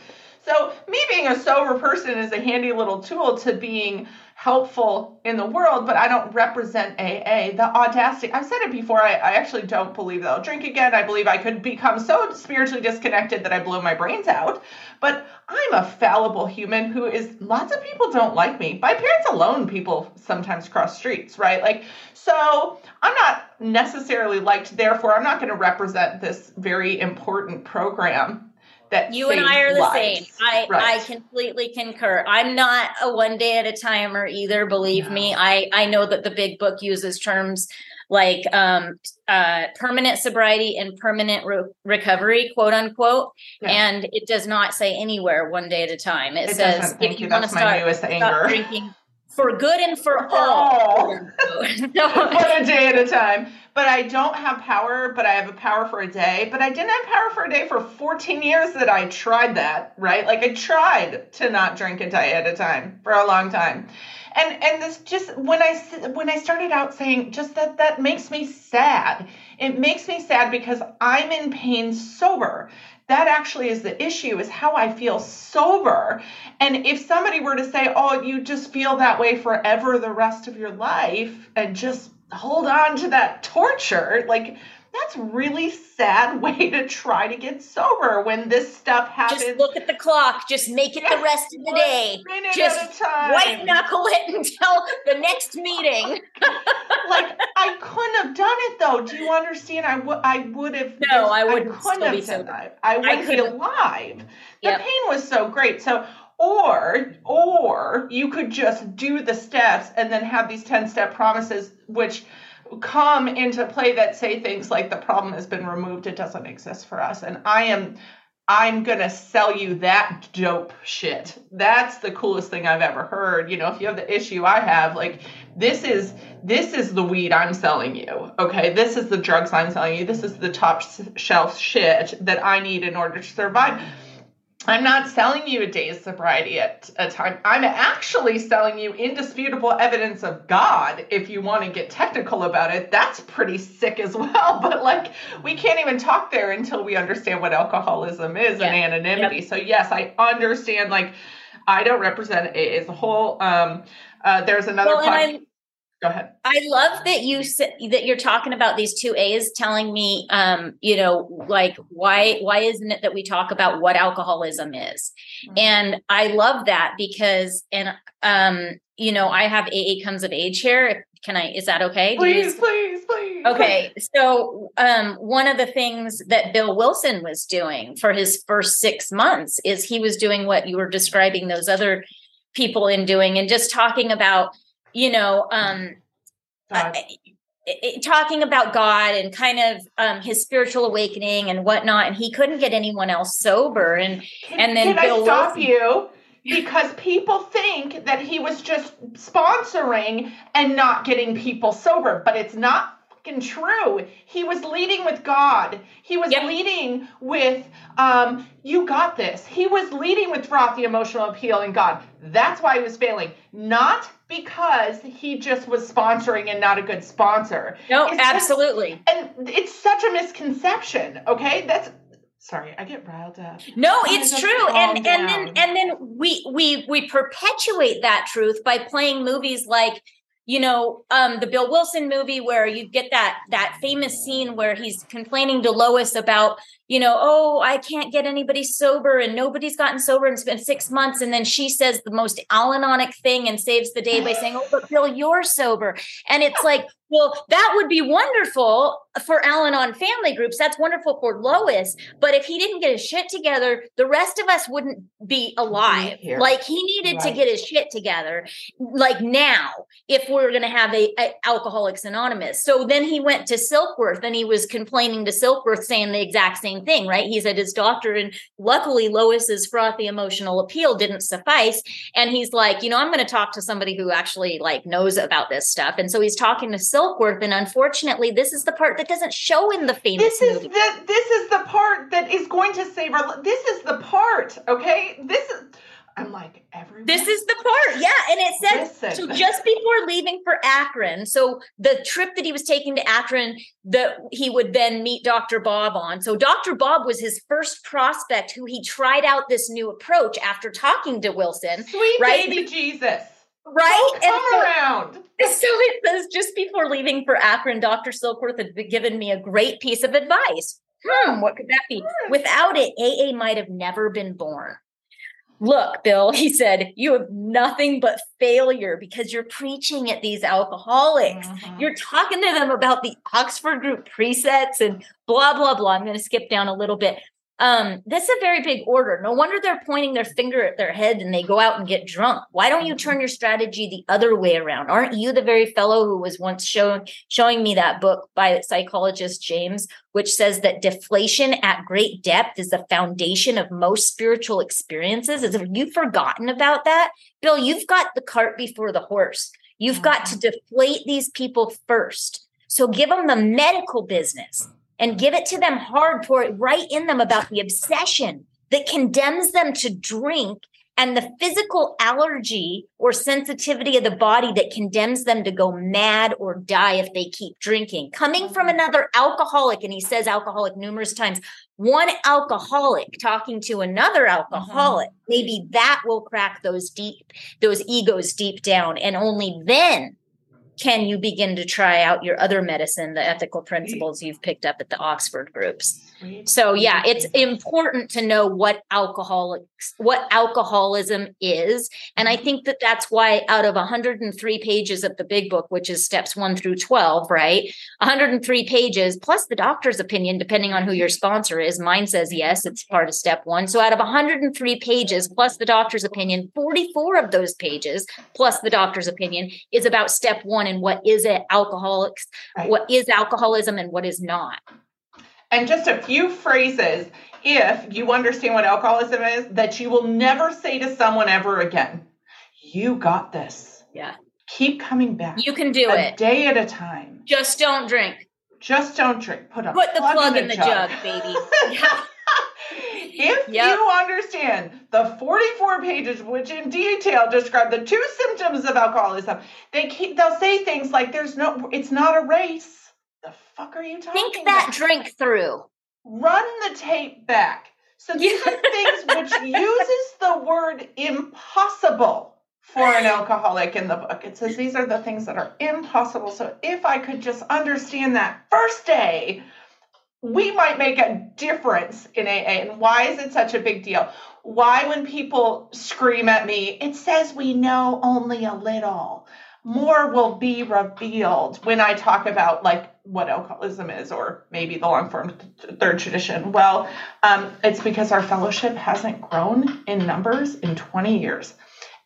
So me being a sober person is a handy little tool to being helpful in the world, but I don't represent AA. The audacity, I've said it before, I, I, actually don't believe that I'll drink again. I believe I could become so spiritually disconnected that I blow my brains out. But I'm a fallible human who is, lots of people don't like me. My parents alone, people sometimes cross streets, right? Like, so I'm not necessarily liked, therefore, I'm not going to represent this very important program that you and I are the same. I right. I completely concur. I'm not a one day at a timer either. Believe no. me, I I know that the big book uses terms like um, uh, permanent sobriety and permanent re- recovery, quote unquote, yeah. and it does not say anywhere one day at a time. It, it says if you, want to start, start drinking for good and for, all. One a day at a time. But I don't have power, but I have a power for a day. But I didn't have power for a day for 14 years that I tried that, right? Like I tried to not drink a day at a time for a long time. And and this just when I when I started out saying just that that makes me sad. It makes me sad because I'm in pain sober that actually is the issue is how i feel sober. And if somebody were to say oh you just feel that way forever the rest of your life and just hold on to that torture like that's really sad way to try to get sober when this stuff happens. Just look at the clock. Just make it the rest of the day. Just white knuckle it until the next meeting. like I couldn't have done it though. Do you understand? I would. I would have. No, I wouldn't. I couldn't have done that. I wouldn't be alive. The yep. pain was so great. So or or you could just do the steps and then have these 10 step promises which come into play that say things like the problem has been removed it doesn't exist for us. And i am i'm going to sell you that dope shit. That's the coolest thing i've ever heard. You know if you have the issue i have like this is this is the weed i'm selling you okay? This is the drugs i'm selling you. This is the top shelf shit that i need in order to survive I'm not selling you a day's sobriety at a time. I'm actually selling you indisputable evidence of God if you want to get technical about it. That's pretty sick as well. But like, we can't even talk there until we understand what alcoholism is yeah. and anonymity. Yep. So, yes, I understand. Like, I don't represent it as a whole. Um, uh, there's another. Well, Go ahead. I love that you that you're talking about these two A's, telling me, um, you know, like why why isn't it that we talk about what alcoholism is? Mm-hmm. And I love that because, and um, you know, I have AA comes of age here. Can I? Is that okay? Please, please, please. Okay, so um, one of the things that Bill Wilson was doing for his first six months is he was doing what you were describing those other people in doing, and just talking about you know, um, uh, talking about God and kind of um, his spiritual awakening and whatnot, and he couldn't get anyone else sober. And can, and then can Bill I stop Wilson- you? Because people think that he was just sponsoring and not getting people sober, but it's not fucking true. He was leading with God. He was yep. leading with um, you got this. He was leading with frothy emotional appeal and God. That's why he was failing. Not because he just was sponsoring and not a good sponsor. No, it's absolutely. Just, and it's such a misconception. Okay, that's sorry, I get riled up. No, it's true, and down. and then and then we we we perpetuate that truth by playing movies like you know um the bill wilson movie where you get that that famous scene where he's complaining to lois about you know, oh, I can't get anybody sober and nobody's gotten sober and it's been six months. And then she says the most Al-Anonic thing and saves the day by saying, oh, but Bill, you're sober. And it's like, well, that would be wonderful for Al Anon family groups. That's wonderful for Lois. But if he didn't get his shit together, the rest of us wouldn't be alive. Here. Like he needed right. to get his shit together, like now, if we are going to have a, a, Alcoholics Anonymous. So then he went to Silkworth and he was complaining to Silkworth, saying the exact same thing, right? He said his doctor, and luckily Lois's frothy emotional appeal didn't suffice. And he's like, you know, I'm going to talk to somebody who actually like knows about this stuff. And so he's talking to Silkworth. And unfortunately, this is the part that doesn't show in the famous this is movie. The, this is the part that is going to save our. This is the part, okay? This is. I'm like, everyone. This is the part. Yeah. And it said so just before leaving for Akron. So the trip that he was taking to Akron, that he would then meet Dr. Bob on. So Dr. Bob was his first prospect who he tried out this new approach after talking to Wilson. Sweet right? baby Jesus. Right? Don't come so, around. So it says just before leaving for Akron, Dr. Silkworth had given me a great piece of advice. Hmm, what could that be? Hmm. Without it, AA might have never been born. Look, Bill, he said, you have nothing but failure because you're preaching at these alcoholics. Mm-hmm. You're talking to them about the Oxford group precepts and blah, blah, blah. I'm going to skip down a little bit. Um, that's a very big order. No wonder they're pointing their finger at their head and they go out and get drunk. Why don't you turn your strategy the other way around? Aren't you the very fellow who was once showing showing me that book by psychologist James, which says that deflation at great depth is the foundation of most spiritual experiences? As if you've forgotten about that, Bill, you've got the cart before the horse. You've mm-hmm. got to deflate these people first. So give them the medical business and give it to them hard, pour it right in them about the obsession that condemns them to drink and the physical allergy or sensitivity of the body that condemns them to go mad or die if they keep drinking. Coming from another alcoholic, and he says alcoholic numerous times, one alcoholic talking to another alcoholic, mm-hmm. maybe that will crack those deep, those egos deep down. And only then can you begin to try out your other medicine, the ethical principles you've picked up at the Oxford groups? So yeah, it's important to know what alcoholics, what alcoholism is. And I think that that's why out of 103 pages of the big book, which is steps one through 12, right? 103 pages plus the doctor's opinion, depending on who your sponsor is. Mine says yes, it's part of step one. So out of 103 pages plus the doctor's opinion, 44 of those pages plus the doctor's opinion is about step one and what is it alcoholics, what is alcoholism and what is not and just a few phrases if you understand what alcoholism is that you will never say to someone ever again. You got this. Yeah. Keep coming back. You can do a it. day at a time. Just don't drink. Just don't drink. Put a Put the plug, plug in, in, the, jug, jug baby. yeah. If yep. you understand the 44 pages, which in detail describe the two symptoms of alcoholism, they keep, they'll say things like, "There's no, it's not a race." Fuck are you talking Think that about? drink through. Run the tape back. So these are things which uses the word impossible for an alcoholic in the book. It says these are the things that are impossible. So if I could just understand that first day, we might make a difference in AA. And why is it such a big deal? Why, when people scream at me, it says we know only a little more will be revealed when I talk about like what alcoholism is, or maybe the long form third tradition. Well, um, it's because our fellowship hasn't grown in numbers in 20 years,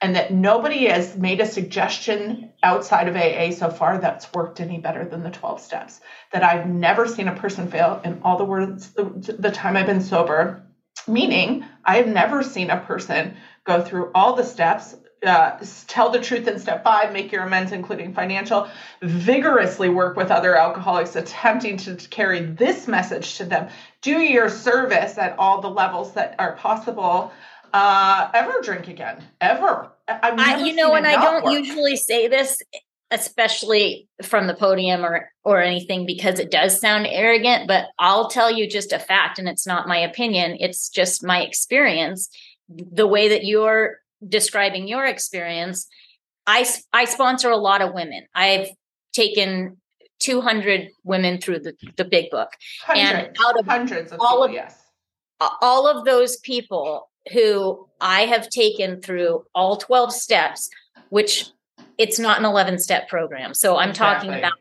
and that nobody has made a suggestion outside of AA so far that's worked any better than the 12 steps. That I've never seen a person fail in all the words the, the time I've been sober. Meaning, I have never seen a person go through all the steps uh, tell the truth in step five, make your amends, including financial, vigorously work with other alcoholics attempting to carry this message to them. Do your service at all the levels that are possible. Uh, ever drink again, ever. I, you know, and I don't work. usually say this, especially from the podium or or anything, because it does sound arrogant. But I'll tell you just a fact, and it's not my opinion; it's just my experience. The way that you're describing your experience, I I sponsor a lot of women. I've taken 200 women through the, the big book. Hundreds, and out of hundreds of all people, of, yes. All of those people who I have taken through all 12 steps, which it's not an 11 step program. So I'm exactly. talking about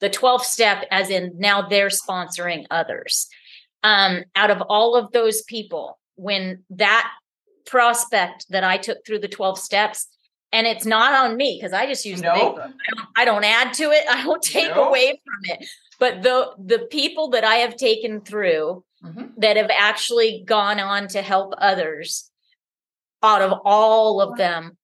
the 12th step as in now they're sponsoring others. Um, out of all of those people, when that prospect that I took through the 12 steps, and it's not on me because I just use nope. the. I don't, I don't, add to it. I don't take nope. away from it. But the the people that I have taken through mm-hmm. that have actually gone on to help others, out of all of them,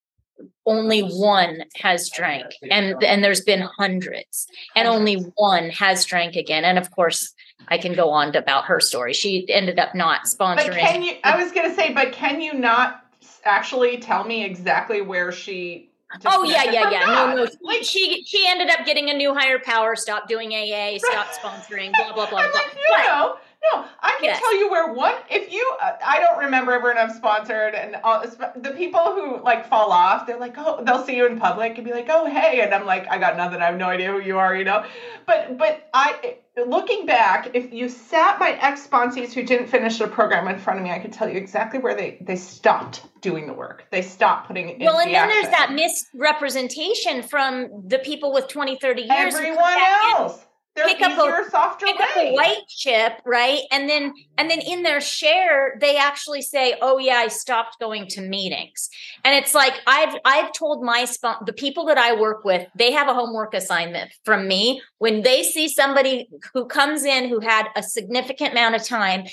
only one has drank, and and there's been hundreds, and only one has drank again. And of course, I can go on about her story. She ended up not sponsoring. But can you? I was going to say, but can you not actually tell me exactly where she oh yeah yeah yeah no no like, she she ended up getting a new higher power Stop doing aa stopped sponsoring blah blah blah blah like, you but, know no i can yes. tell you where one if you uh, i don't remember everyone i've sponsored and uh, the people who like fall off they're like oh they'll see you in public and be like oh hey and i'm like i got nothing i have no idea who you are you know but but i looking back, if you sat my ex sponsees who didn't finish the program in front of me, I could tell you exactly where they they stopped doing the work. They stopped putting it Well, and the then action. there's that misrepresentation from the people with 20, 30 years. Everyone else pick up a softer pick up a white chip, right? And then and then in their share, they actually say, "Oh yeah, I stopped going to meetings." And it's like I've I've told my sp- the people that I work with, they have a homework assignment from me when they see somebody who comes in who had a significant amount of time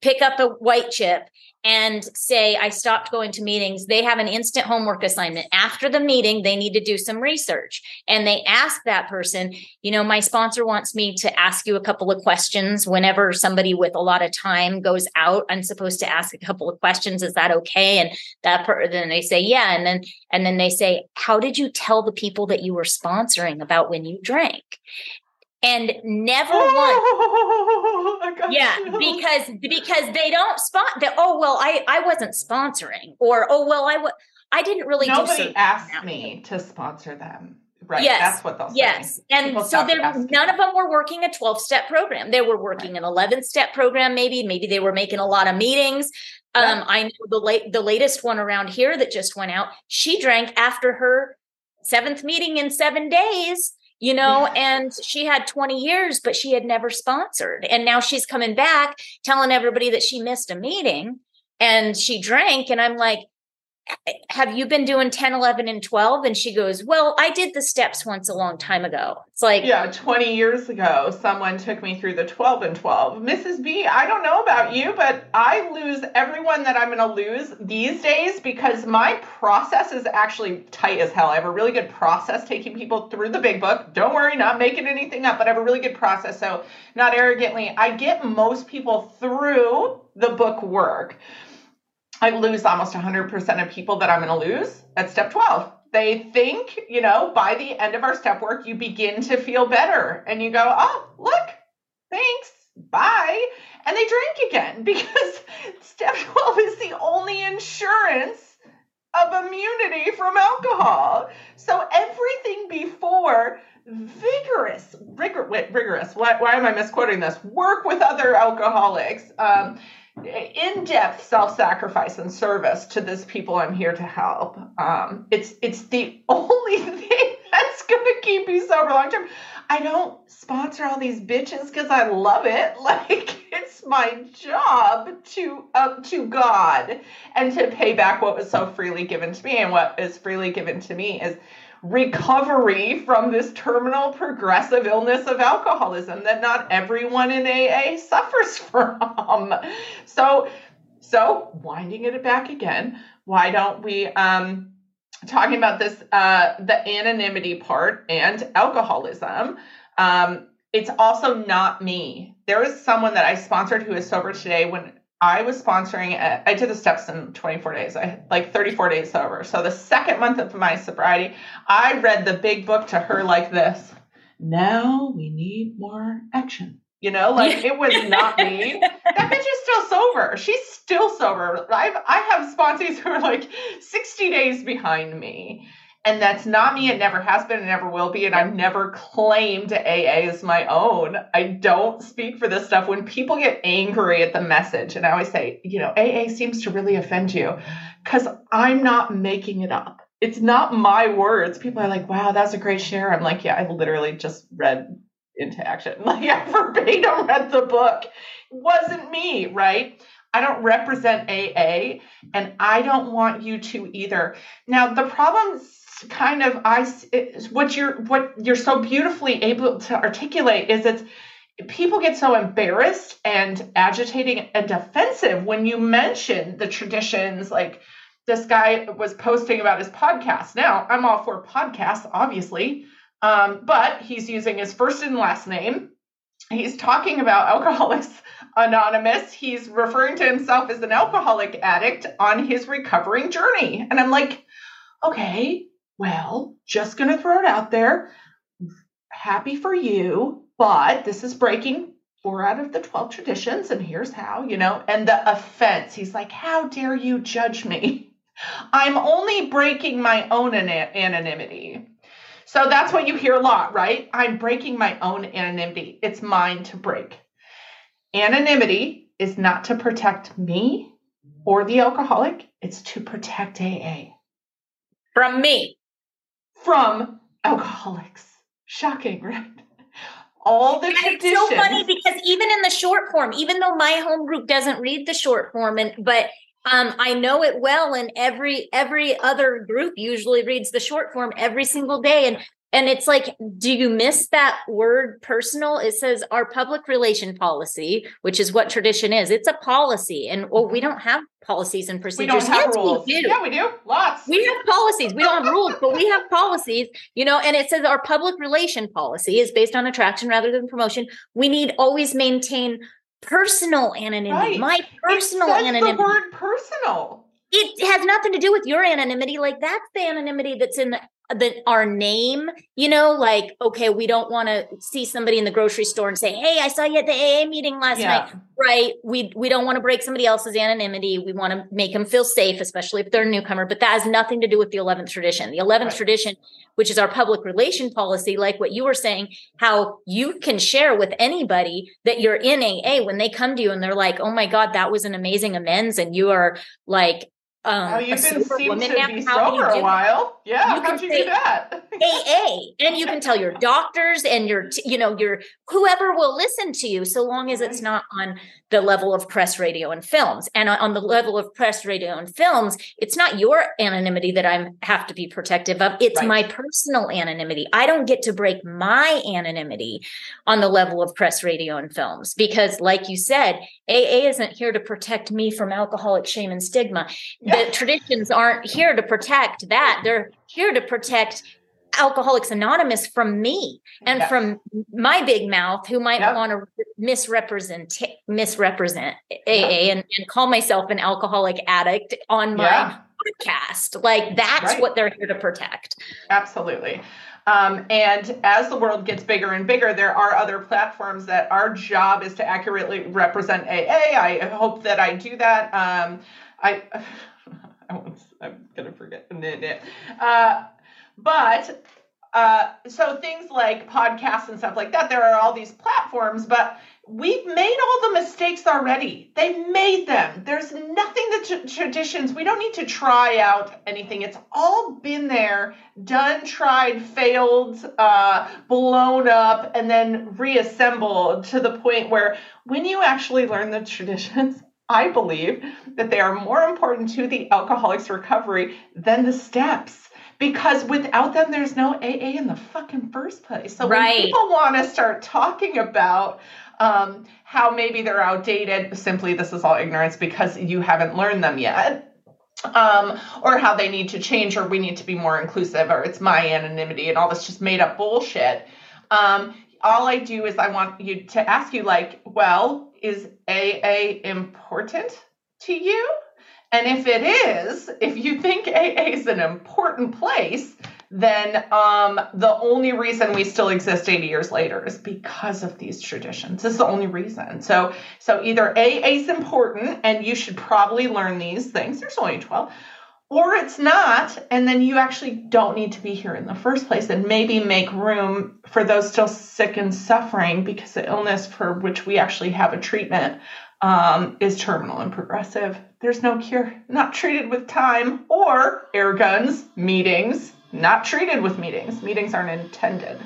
pick up a white chip and say, I stopped going to meetings, they have an instant homework assignment. After the meeting, they need to do some research. And they ask that person, you know, my sponsor wants me to ask you a couple of questions. Whenever somebody with a lot of time goes out, I'm supposed to ask a couple of questions. Is that okay? And that per- then they say, yeah. And then, and then they say, how did you tell the people that you were sponsoring about when you drank? And never oh, once yeah because because they don't spot that oh well i i wasn't sponsoring or oh well i was i didn't really nobody asked me to sponsor them. Right yes that's what they'll say. yes and People so there none of them were working a 12 step program. They were working right. an 11 step program maybe maybe they were making a lot of meetings. Um i know the late the latest one around here that just went out she drank after her seventh meeting in seven days you know and she had 20 years but she had never sponsored. And now she's coming back telling everybody that she missed a meeting and she drank and i'm like have you been doing 10 11 and 12 and she goes well i did the steps once a long time ago. It's like yeah 20 years ago someone took me through the 12 and 12 mrs b i don't know about you but i lose everyone that i'm going to lose these days because my process is actually tight as hell. I have a really good process taking people through the big book. Don't worry not making anything up but i have a really good process so not arrogantly i get most people through the book work I lose almost 100% of people that I'm going to lose at step 12. They think, you know, by the end of our step work, you begin to feel better and you go, oh, look, thanks, bye. And they drink again because step 12 is the only insurance of immunity from alcohol. So everything before vigorous, rigor, rigorous, why, why am I misquoting this? Work with other alcoholics. Um, in-depth self-sacrifice and service to this people I'm here to help. Um, it's it's the only thing that's gonna keep you sober long term. I don't sponsor all these bitches because I love it. Like it's my job to uh, to God and to pay back what was so freely given to me. And what is freely given to me is recovery from this terminal progressive illness of alcoholism that not everyone in AA suffers from. So, so winding it back again, why don't we um, talking about this uh, the anonymity part and alcoholism? Um, it's also not me. There is someone that I sponsored who is sober today when I was sponsoring, uh, I did the steps in 24 days, I like 34 days sober. So the second month of my sobriety, I read the big book to her like this. Now we need more action. You know, like it was not me. that bitch is still sober. She's still sober. I've, I have sponsees who are like 60 days behind me. And that's not me. It never has been and never will be. And I've never claimed AA as my own. I don't speak for this stuff. When people get angry at the message, and I always say, you know, AA seems to really offend you because I'm not making it up. It's not my words. People are like, wow, that's a great share. I'm like, yeah, I literally just read into action. Like I verbatim read the book. It wasn't me, right? I don't represent AA and I don't want you to either. Now the kind of I what you're what you're so beautifully able to articulate is it's people get so embarrassed and agitating and defensive when you mention the traditions like this guy was posting about his podcast. Now, I'm all for podcasts, obviously, um, but he's using his first and last name. He's talking about Alcoholics Anonymous. He's referring to himself as an alcoholic addict on his recovering journey. And I'm like, okay, well, just going to throw it out there. Happy for you, but this is breaking four out of the 12 traditions, and here's how, you know, and the offense. He's like, how dare you judge me? I'm only breaking my own anonymity. So that's what you hear a lot, right? I'm breaking my own anonymity. It's mine to break. Anonymity is not to protect me or the alcoholic, it's to protect AA. From me. From alcoholics. Shocking, right? All the and traditions. It's so funny because even in the short form, even though my home group doesn't read the short form, and but um, I know it well, and every every other group usually reads the short form every single day. And and it's like, do you miss that word personal? It says our public relation policy, which is what tradition is. It's a policy. And well, we don't have policies and procedures. We don't have yes, rules. We do. Yeah, we do. Lots. We have policies. We don't have rules, but we have policies, you know, and it says our public relation policy is based on attraction rather than promotion. We need always maintain personal anonymity. Right. My personal it anonymity. The word personal. It has nothing to do with your anonymity. Like that's the anonymity that's in the the our name, you know, like okay, we don't want to see somebody in the grocery store and say, "Hey, I saw you at the AA meeting last yeah. night." Right? We we don't want to break somebody else's anonymity. We want to make them feel safe, especially if they're a newcomer. But that has nothing to do with the eleventh tradition. The eleventh right. tradition, which is our public relation policy, like what you were saying, how you can share with anybody that you're in AA when they come to you and they're like, "Oh my God, that was an amazing amends," and you are like um, oh, you've been seemed to be sober a while. Yeah, you how'd you do that? AA, and you can tell your doctors and your, you know, your whoever will listen to you, so long as it's not on the level of press, radio, and films. And on the level of press, radio, and films, it's not your anonymity that I have to be protective of. It's right. my personal anonymity. I don't get to break my anonymity on the level of press, radio, and films because, like you said, AA isn't here to protect me from alcoholic shame and stigma. Yeah. The traditions aren't here to protect that. They're here to protect Alcoholics Anonymous from me and yes. from my big mouth who might yep. want to misrepresent misrepresent AA and, and, call myself an alcoholic addict on my yeah. podcast. Like that's right. what they're here to protect. Absolutely. Um, and as the world gets bigger and bigger, there are other platforms that our job is to accurately represent AA. I hope that I do that. Um, I, I am gonna forget. Uh, but uh, so things like podcasts and stuff like that, there are all these platforms, but we've made all the mistakes already. They made them. There's nothing that t- traditions, we don't need to try out anything. It's all been there, done, tried, failed, uh, blown up, and then reassembled to the point where when you actually learn the traditions, I believe that they are more important to the alcoholic's recovery than the steps because without them, there's no AA in the fucking first place. So right. when people want to start talking about um, how maybe they're outdated, simply this is all ignorance because you haven't learned them yet. Um, or how they need to change, or we need to be more inclusive, or it's my anonymity and all this just made up bullshit. Um, all I do is I want you to ask you, like, well, is AA important to you? And if it is, if you think AA is an important place, then um, the only reason we still exist 80 years later is because of these traditions. This is the only reason. So, so either AA is important and you should probably learn these things. There's only 12. or it's not, and then you actually don't need to be here in the first place, and maybe make room for those still sick and suffering because the illness for which we actually have a treatment um, is terminal and progressive. There's no cure, not treated with time or air guns, meetings, not treated with meetings. Meetings aren't intended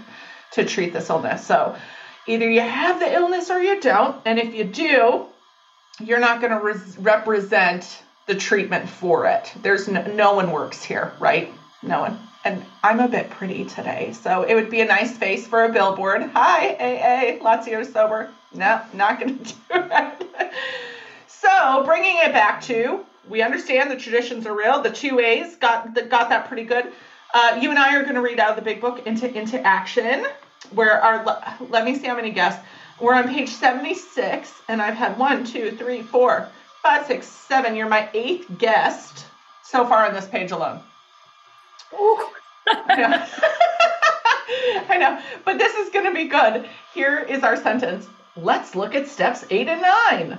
to treat this illness. So either you have the illness or you don't, and if you do, you're not going to res- represent the treatment for it. There's no, no one works here, right? No one. And I'm a bit pretty today, so it would be a nice face for a billboard. Hi, AA, lots of years sober. No, not going to do it. So, bringing it back to, we understand the traditions are real. The two A's got got that pretty good. Uh, you and I are going to read out of the big book into into action. Where our let me see how many guests. We're on page 76, and I've had one, two, three, four, five, six, seven. You're my eighth guest so far on this page alone. I know. I know. But this is going to be good. Here is our sentence. Let's look at steps eight and nine.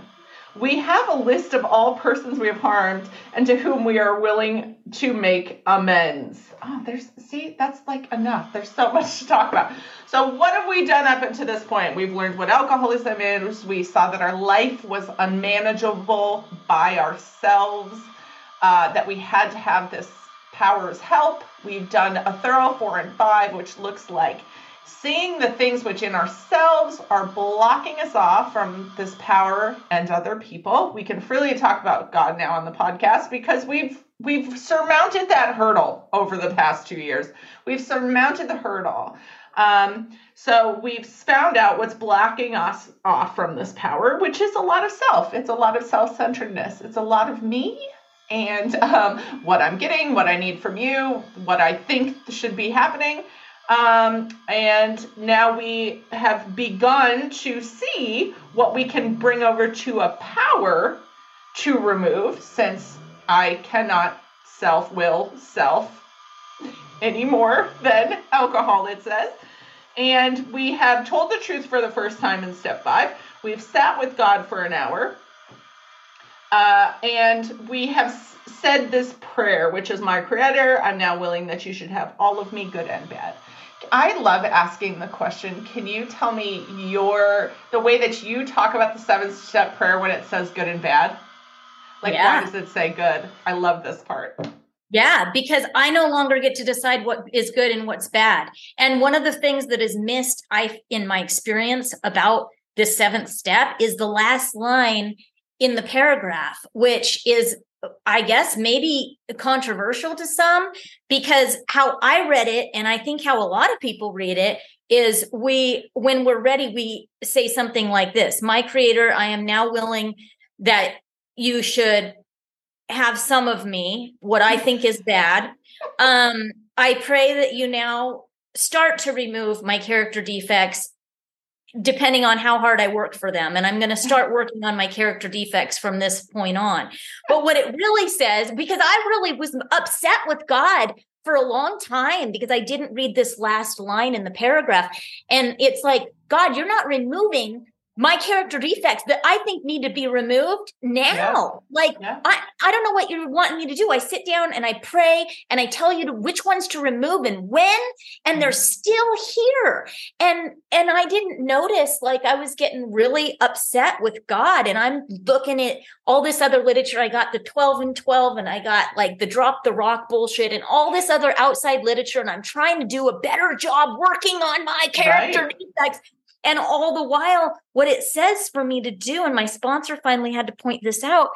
We have a list of all persons we have harmed and to whom we are willing to make amends. Oh, there's, see, that's like enough. There's so much to talk about. So, what have we done up until this point? We've learned what alcoholism is. We saw that our life was unmanageable by ourselves, uh, that we had to have this power's help. We've done a thorough four and five, which looks like seeing the things which in ourselves are blocking us off from this power and other people. We can freely talk about God now on the podcast because we've we've surmounted that hurdle over the past two years. We've surmounted the hurdle. Um, so we've found out what's blocking us off from this power, which is a lot of self. It's a lot of self-centeredness. It's a lot of me and um, what I'm getting, what I need from you, what I think should be happening. Um, and now we have begun to see what we can bring over to a power to remove, since I cannot self will self any more than alcohol, it says. And we have told the truth for the first time in step five. We've sat with God for an hour. Uh, and we have said this prayer, which is my creator. I'm now willing that you should have all of me, good and bad. I love asking the question. Can you tell me your the way that you talk about the seven step prayer when it says good and bad? Like yeah. why does it say good? I love this part. Yeah, because I no longer get to decide what is good and what's bad. And one of the things that is missed I in my experience about this seventh step is the last line in the paragraph, which is I guess maybe controversial to some because how I read it, and I think how a lot of people read it, is we, when we're ready, we say something like this My creator, I am now willing that you should have some of me, what I think is bad. Um, I pray that you now start to remove my character defects depending on how hard I work for them. And I'm going to mm-hmm. start working on my character defects from this point on. But what it really says, because I really was upset with God for a long time because I didn't read this last line in the paragraph. And it's like, God, you're not removing my character defects that I think need to be removed now. Yeah. Like yeah. I, I don't know what you're wanting me to do. I sit down and I pray and I tell you to, which ones to remove and when, and they're mm-hmm. still here. And and I didn't notice like I was getting really upset with God. And I'm looking at all this other literature. I got the 12 and 12, and I got like the drop the rock bullshit and all this other outside literature. And I'm trying to do a better job working on my character right. defects. And all the while, what it says for me to do, and my sponsor finally had to point this out,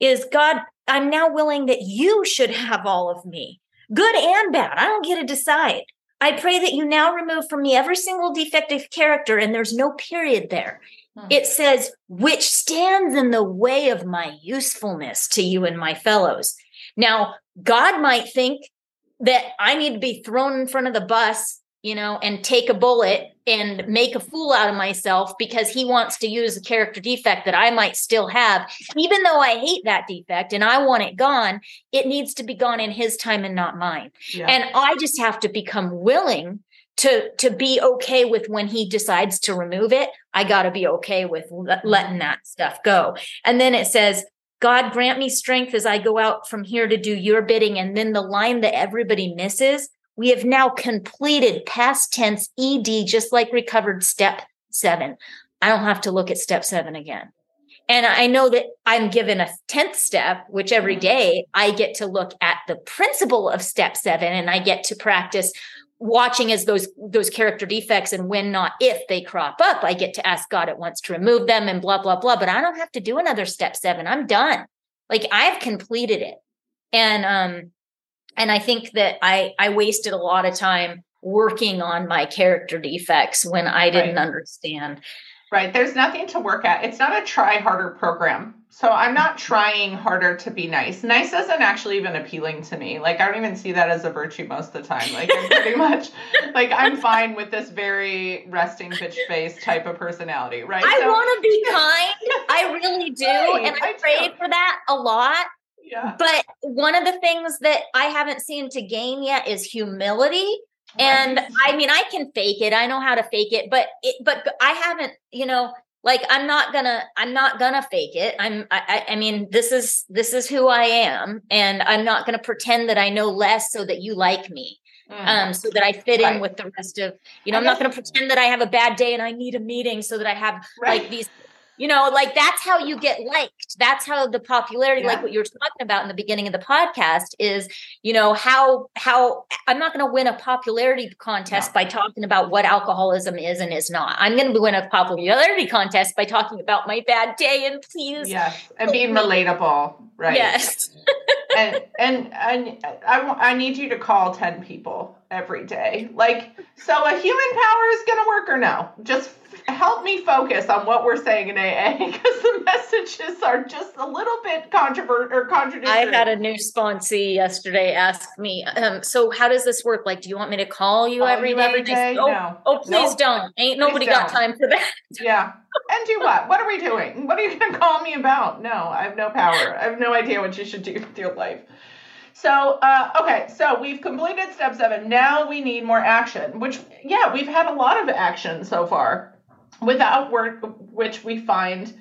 is God, I'm now willing that you should have all of me, good and bad. I don't get to decide. I pray that you now remove from me every single defective character, and there's no period there. Hmm. It says, which stands in the way of my usefulness to you and my fellows. Now, God might think that I need to be thrown in front of the bus you know, and take a bullet and make a fool out of myself because he wants to use a character defect that I might still have. Even though I hate that defect and I want it gone, it needs to be gone in his time and not mine. Yeah. And I just have to become willing to to be okay with when he decides to remove it. I got to be okay with letting that stuff go. And then it says God grant me strength as I go out from here to do your bidding. And then the line that everybody misses, we have now completed past tense ED, just like recovered step seven. I don't have to look at step seven again. And I know that I'm given a 10th step, which every mm-hmm. I get to look at the principle of step seven and I get to practice watching as those those character defects and when not if they crop up i get to ask god at once to remove them and blah blah blah but i don't have to do another step seven i'm done like i've completed it and um and i think that i i wasted a lot of time working on my character defects when i didn't right. understand right there's nothing to work at it's not a try harder program so I'm not trying harder to be nice. Nice isn't actually even appealing to me. Like I don't even see that as a virtue most of the time. Like I'm pretty much like I'm fine with this very resting bitch face type of personality, right? I so, want to be kind. I really do, right, and I, I pray for that a lot. Yeah. But one of the things that I haven't seen to gain yet is humility. And I mean, I can fake it. I know how to fake it, but it, but I haven't, you know, like i'm not gonna i'm not gonna fake it i'm I, I mean this is this is who i am and i'm not gonna pretend that i know less so that you like me mm. um so that i fit right. in with the rest of you know I i'm not gonna pretend that i have a bad day and i need a meeting so that i have right. like these you know like that's how you get liked. That's how the popularity yeah. like what you were talking about in the beginning of the podcast is you know how how i'm not going to win a popularity contest no. by talking about what alcoholism is and is not. I'm going to win a popularity contest by talking about my bad day and please yes and being relatable right. Yes. And and and I, I need you to call 10 people every day. Like so a human power is going to work or no? Just help me focus on what we're saying in AA because the messages are just a little bit controvert or contradictory. I had a new sponsee yesterday ask me, um, so how does this work? Like, do you want me to call you every day? Every day? Oh, no. oh, please nope. don't. Ain't nobody got time for that. yeah. And do what? What are we doing? What are you going to call me about? No, I have no power. I have no idea what you should do with your life. So, uh, okay, so we've completed step seven. Now we need more action, which, yeah, we've had a lot of action so far without work, which we find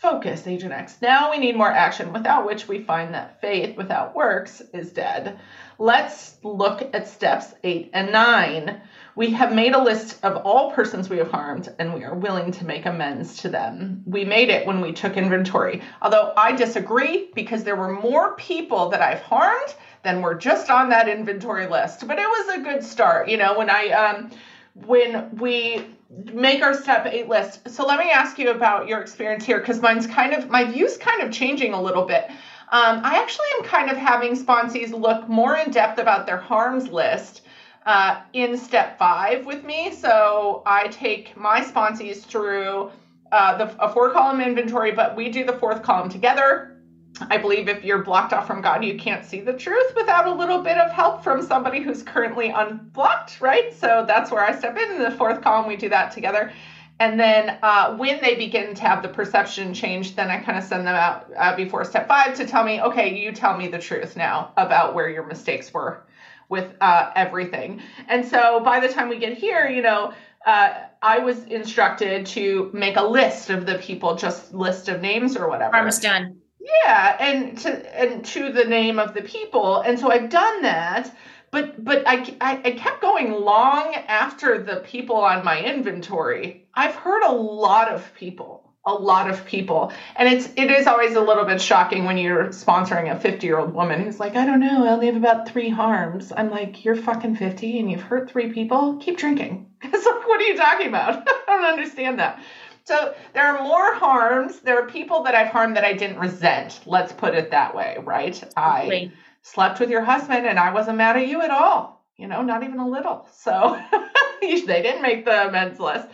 focus, Agent X. Now we need more action, without which we find that faith without works is dead. Let's look at steps eight and nine. We have made a list of all persons we have harmed, and we are willing to make amends to them. We made it when we took inventory. Although I disagree because there were more people that I've harmed than were just on that inventory list. But it was a good start. You know, when I um when we make our step eight list. So let me ask you about your experience here because mine's kind of my view's kind of changing a little bit. Um, I actually am kind of having sponsees look more in depth about their harms list uh, in step five with me. So I take my sponsees through uh, the, a four column inventory, but we do the fourth column together. I believe if you're blocked off from God, you can't see the truth without a little bit of help from somebody who's currently unblocked, right? So that's where I step in. In the fourth column, we do that together. And then uh, when they begin to have the perception change, then I kind of send them out uh, before step five to tell me, okay, you tell me the truth now about where your mistakes were with uh, everything. And so by the time we get here, you know, uh, I was instructed to make a list of the people, just list of names or whatever. Almost done yeah, and to and to the name of the people, and so I've done that. But but I, I, I kept going long after the people on my inventory. I've heard a lot of people, a lot of people, and it's it is always a little bit shocking when you're sponsoring a 50 year old woman who's like, I don't know, I only have about three harms. I'm like, you're fucking 50 and you've hurt three people. Keep drinking. It's like, what are you talking about? I don't understand that. So there are more harms. There are people that I've harmed that I didn't resent. Let's put it that way, right? I slept with your husband and I wasn't mad at you at all. You know, not even a little. So they didn't make the amends list.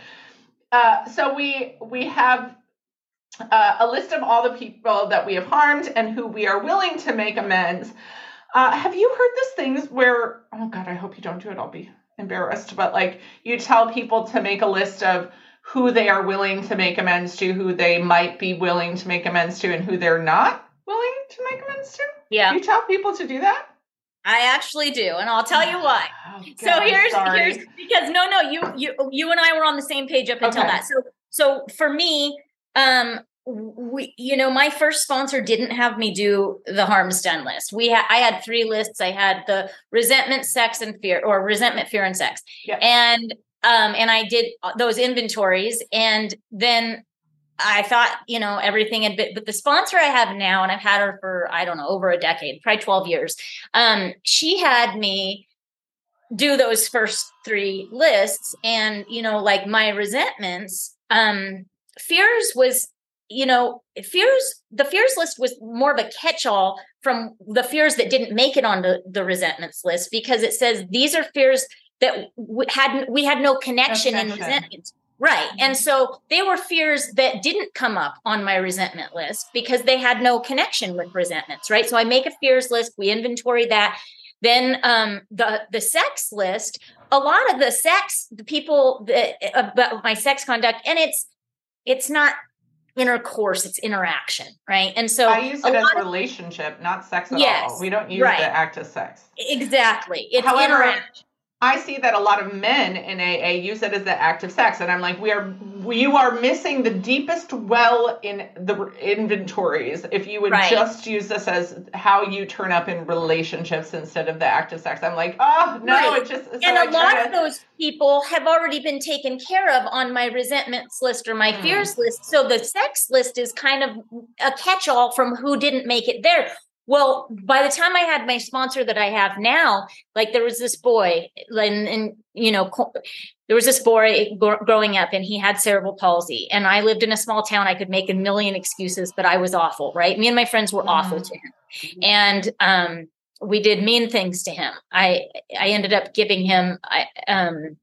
Uh, so we we have uh, a list of all the people that we have harmed and who we are willing to make amends. Uh, have you heard this things where? Oh God, I hope you don't do it. I'll be embarrassed. But like, you tell people to make a list of who they are willing to make amends to, who they might be willing to make amends to, and who they're not willing to make amends to? Yeah. Do you tell people to do that? I actually do, and I'll tell you why. Oh, God, so here's here's because no, no, you you you and I were on the same page up until okay. that. So so for me, um, we you know my first sponsor didn't have me do the harms done list we had i had three lists i had the resentment sex and fear or resentment fear and sex yeah. and um and i did those inventories and then i thought you know everything had been but the sponsor i have now and i've had her for i don't know over a decade probably 12 years um she had me do those first three lists and you know like my resentments um fears was you know, fears, the fears list was more of a catch all from the fears that didn't make it on the, the resentments list because it says these are fears that we hadn't, we had no connection in resentment. Right. Mm-hmm. And so they were fears that didn't come up on my resentment list because they had no connection with resentments. Right. So I make a fears list, we inventory that. Then um, the the sex list, a lot of the sex, the people that about my sex conduct, and it's it's not intercourse, it's interaction, right? And so I use it as relationship, not sex at yes, all. We don't use right. the act of sex. Exactly. It's However, interaction. I see that a lot of men in AA use it as the act of sex, and I'm like, we are, you are missing the deepest well in the inventories if you would right. just use this as how you turn up in relationships instead of the act of sex. I'm like, oh no, right. it just. So and I a lot to... of those people have already been taken care of on my resentments list or my mm. fears list, so the sex list is kind of a catch-all from who didn't make it there. Well, by the time I had my sponsor that I have now, like there was this boy, and, and you know, there was this boy growing up, and he had cerebral palsy. And I lived in a small town. I could make a million excuses, but I was awful, right? Me and my friends were mm-hmm. awful to him, mm-hmm. and um, we did mean things to him. I I ended up giving him I, um,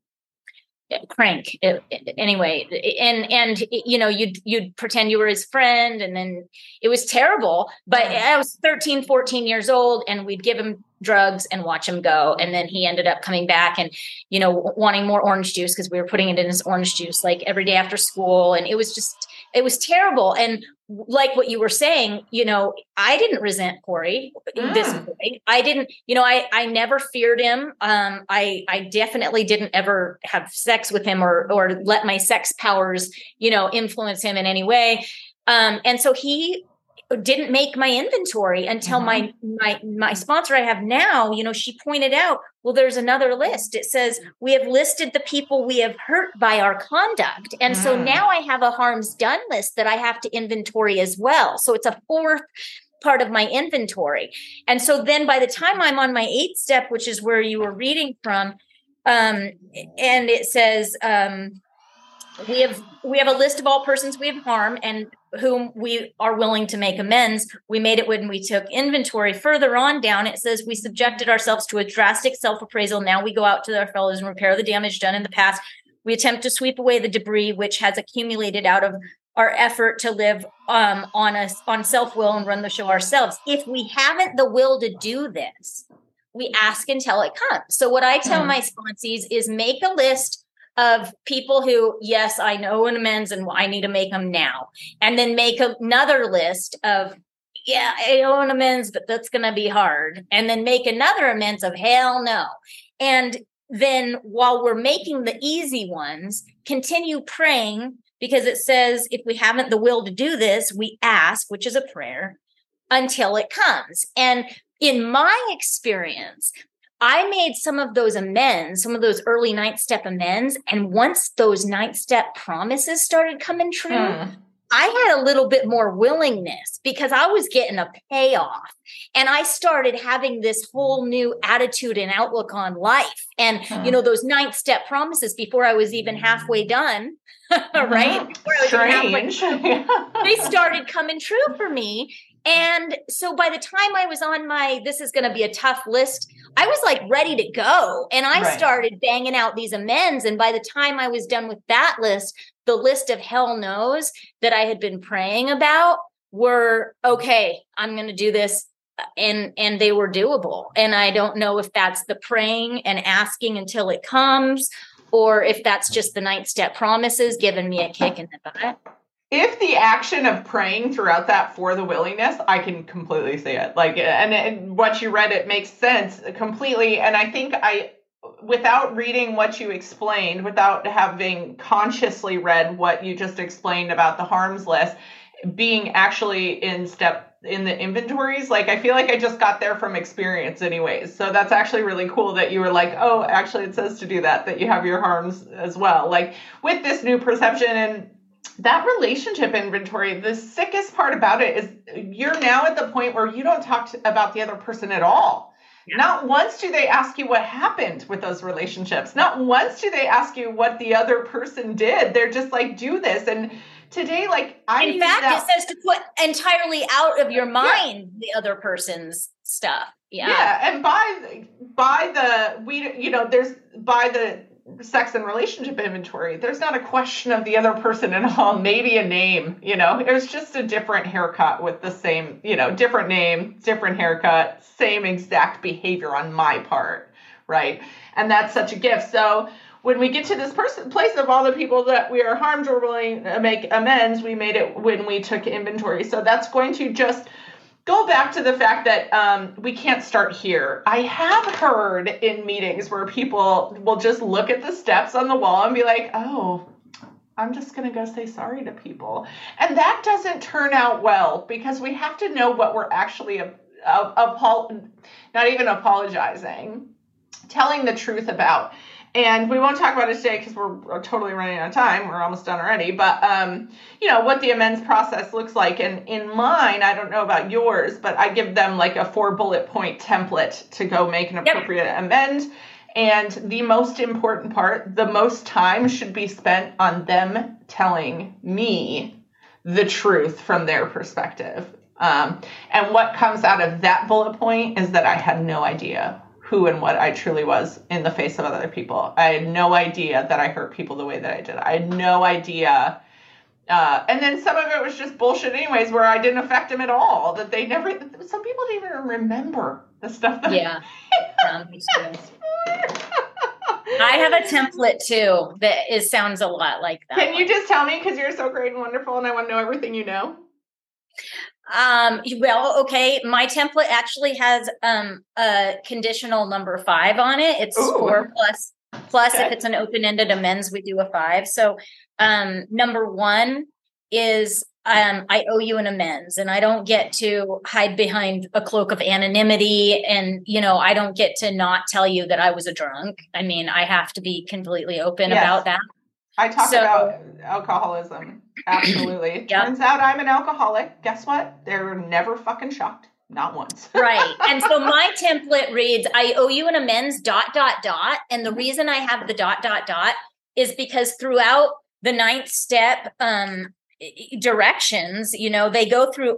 crank anyway and and you know you'd you'd pretend you were his friend and then it was terrible but i was 13 14 years old and we'd give him drugs and watch him go and then he ended up coming back and you know wanting more orange juice because we were putting it in his orange juice like every day after school and it was just it was terrible and like what you were saying, you know, I didn't resent Corey mm. this way. I didn't, you know, I I never feared him. Um, I I definitely didn't ever have sex with him or or let my sex powers, you know, influence him in any way. Um, and so he didn't make my inventory until mm-hmm. my my my sponsor I have now, you know, she pointed out, well, there's another list. It says we have listed the people we have hurt by our conduct. And mm. so now I have a harms done list that I have to inventory as well. So it's a fourth part of my inventory. And so then by the time I'm on my eighth step, which is where you were reading from, um, and it says um, we have we have a list of all persons we have harmed and whom we are willing to make amends. We made it when we took inventory. Further on down, it says we subjected ourselves to a drastic self appraisal. Now we go out to our fellows and repair the damage done in the past. We attempt to sweep away the debris which has accumulated out of our effort to live um, on us on self will and run the show ourselves. If we haven't the will to do this, we ask until it comes. So what I tell mm. my sponsees is make a list of people who, yes, I know an amends and I need to make them now. And then make another list of, yeah, I owe an amends, but that's going to be hard. And then make another amends of, hell no. And then while we're making the easy ones, continue praying because it says if we haven't the will to do this, we ask, which is a prayer, until it comes. And in my experience, I made some of those amends, some of those early ninth step amends. And once those ninth step promises started coming true, mm. I had a little bit more willingness because I was getting a payoff. And I started having this whole new attitude and outlook on life. And, mm. you know, those ninth step promises before I was even halfway done, right? Mm-hmm. Strange. Halfway, they started coming true for me. And so by the time I was on my, this is going to be a tough list, I was like ready to go. And I right. started banging out these amends. And by the time I was done with that list, the list of hell knows that I had been praying about were okay, I'm going to do this. Uh, and and they were doable. And I don't know if that's the praying and asking until it comes, or if that's just the ninth step promises giving me a kick in the butt if the action of praying throughout that for the willingness, I can completely see it. Like, and, and what you read, it makes sense completely. And I think I, without reading what you explained, without having consciously read what you just explained about the harms list, being actually in step in the inventories like i feel like i just got there from experience anyways so that's actually really cool that you were like oh actually it says to do that that you have your harms as well like with this new perception and that relationship inventory the sickest part about it is you're now at the point where you don't talk to, about the other person at all yeah. not once do they ask you what happened with those relationships not once do they ask you what the other person did they're just like do this and today, like I in fact, that, it says to put entirely out of your mind yeah. the other person's stuff. Yeah, yeah, and by by the we you know there's by the sex and relationship inventory there's not a question of the other person at all. Maybe a name you know? It was just a different haircut with the same you know different name different haircut same exact behavior on my part right? And that's such a gift. So when we get to this person place of all the people that we are harmed or willing to make amends, we made it when we took inventory. So that's going to just go back to the fact that um, we can't start here. I have heard in meetings where people will just look at the steps on the wall and be like, oh, I'm just going to go say sorry to people. And that doesn't turn out well because we have to know what we're actually, a, a, a, not even apologizing, telling the truth about. And we won't talk about it today because we're, totally running out of time. We're almost done already. But, um, you know, what the amends process looks like. And in mine, I don't know about yours, but I give them like a four bullet point template to go make an appropriate yep. amend. And the most important part, the most time should be spent on them telling me the truth from their perspective. Um, and what comes out of that bullet point is that I had no idea who and what I truly was in the face of other people. I had no idea that I hurt people the way that I did. I had no idea. Uh, and then some of it was just bullshit, anyways, where I didn't affect them at all. That they never, some people didn't even remember the stuff that. Yeah. I have a template too that is sounds a lot like that. Can you just tell me because you're so great and wonderful, and I want to know everything you know? Um, well, okay. My template actually has um, a conditional number five on it. It's Ooh. four plus plus okay. if it's an open-ended amends, we do a five. So um, number one is um, I owe you an amends, and I don't get to hide behind a cloak of anonymity, and you know I don't get to not tell you that I was a drunk. I mean, I have to be completely open yes. about that. I talk so, about alcoholism. Absolutely. yep. Turns out I'm an alcoholic. Guess what? They're never fucking shocked. Not once. right. And so my template reads I owe you an amends, dot, dot, dot. And the reason I have the dot, dot, dot is because throughout the ninth step um, directions, you know, they go through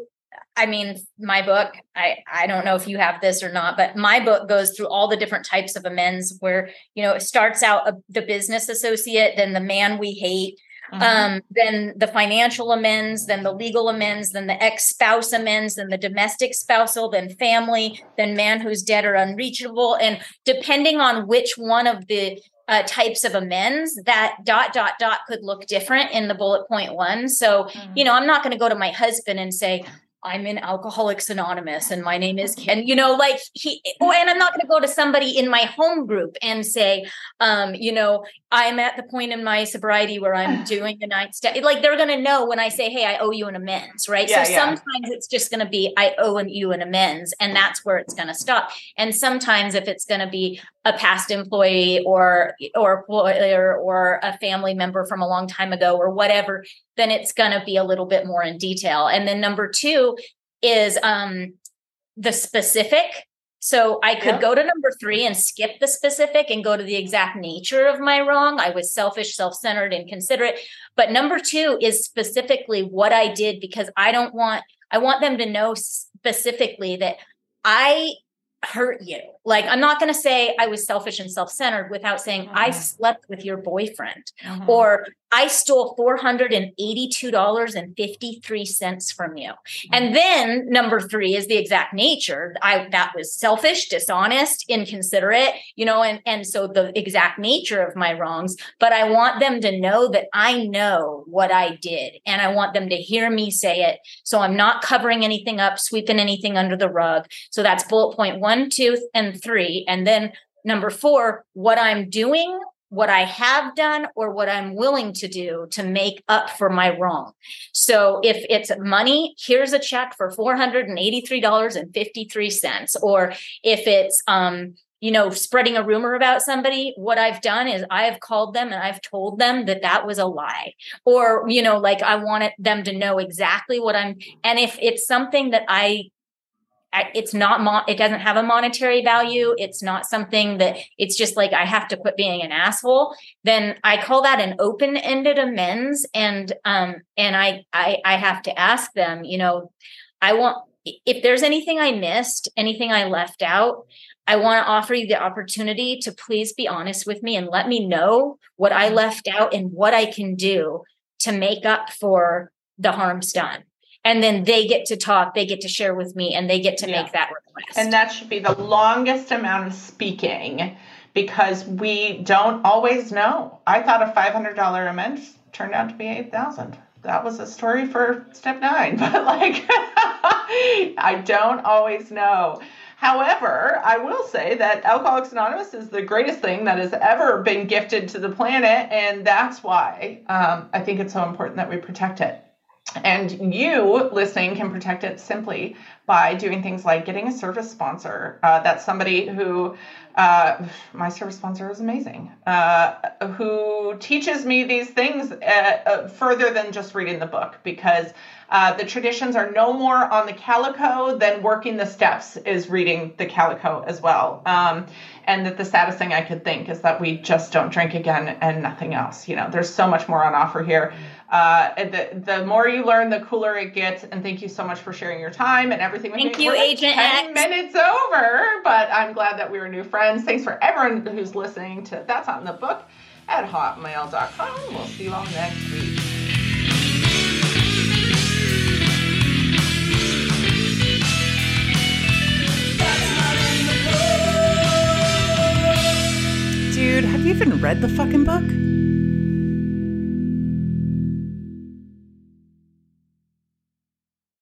I mean, my book, I, I don't know if you have this or not, but my book goes through all the different types of amends where, you know, it starts out a, the business associate, then the man we hate, mm-hmm. um, then the financial amends, then the legal amends, then the ex spouse amends, then the domestic spousal, then family, then man who's dead or unreachable. And depending on which one of the uh, types of amends that dot dot dot could look different in the bullet point one so mm-hmm. you know i'm not going to go to my husband and say I'm in Alcoholics Anonymous and my name is Ken. You know, like he, oh, and I'm not going to go to somebody in my home group and say, um, you know, I'm at the point in my sobriety where I'm doing the ninth step. Like they're going to know when I say, hey, I owe you an amends, right? Yeah, so yeah. sometimes it's just going to be, I owe you an amends, and that's where it's going to stop. And sometimes if it's going to be a past employee or or employer or a family member from a long time ago or whatever then it's going to be a little bit more in detail. And then number two is um the specific. So i could yeah. go to number three and skip the specific and go to the exact nature of my wrong. I was selfish self-centered inconsiderate but number two is specifically what i did because i don't want i want them to know specifically that i hurt you. Like, I'm not going to say I was selfish and self centered without saying mm-hmm. I slept with your boyfriend mm-hmm. or I stole $482.53 from you. Mm-hmm. And then number three is the exact nature. I that was selfish, dishonest, inconsiderate, you know, and, and so the exact nature of my wrongs. But I want them to know that I know what I did and I want them to hear me say it. So I'm not covering anything up, sweeping anything under the rug. So that's bullet point one, two, and three. And then number four, what I'm doing what I have done or what I'm willing to do to make up for my wrong. So if it's money, here's a check for $483.53. Or if it's, um, you know, spreading a rumor about somebody, what I've done is I have called them and I've told them that that was a lie. Or, you know, like I wanted them to know exactly what I'm, and if it's something that I it's not mo- it doesn't have a monetary value. It's not something that it's just like i have to quit being an asshole. Then i call that an open-ended amends and um and i i i have to ask them you know i want if there's anything i missed anything i left out i want to offer you the opportunity to please be honest with me and let me know what i left out and what i can do to make up for the harms done and then they get to talk they get to share with me and they get to yeah. make that request and that should be the longest amount of speaking because we don't always know i thought a $500 amends turned out to be 8000 that was a story for step nine but like i don't always know However, I will say that Alcoholics Anonymous is the greatest thing that has ever been gifted to the planet, and that's why um, I think it's so important that we protect it. And you listening can protect it simply by doing things like getting a service sponsor. Uh, that's somebody who, uh, my service sponsor is amazing, uh, who teaches me these things uh, uh, further than just reading the book because uh, the traditions are no more on the calico than working the steps is reading the calico as well. Um, and that the saddest thing I could think is that we just don't drink again and nothing else. You know, there's so much more on offer here. Uh, the, the more you learn, the cooler it gets. And thank you so much for sharing your time and everything. Thank you, Agent 10 X. minutes over, but I'm glad that we were new friends. Thanks for everyone who's listening to That's on the Book at hotmail.com. We'll see you all next week. Dude, have you even read the fucking book?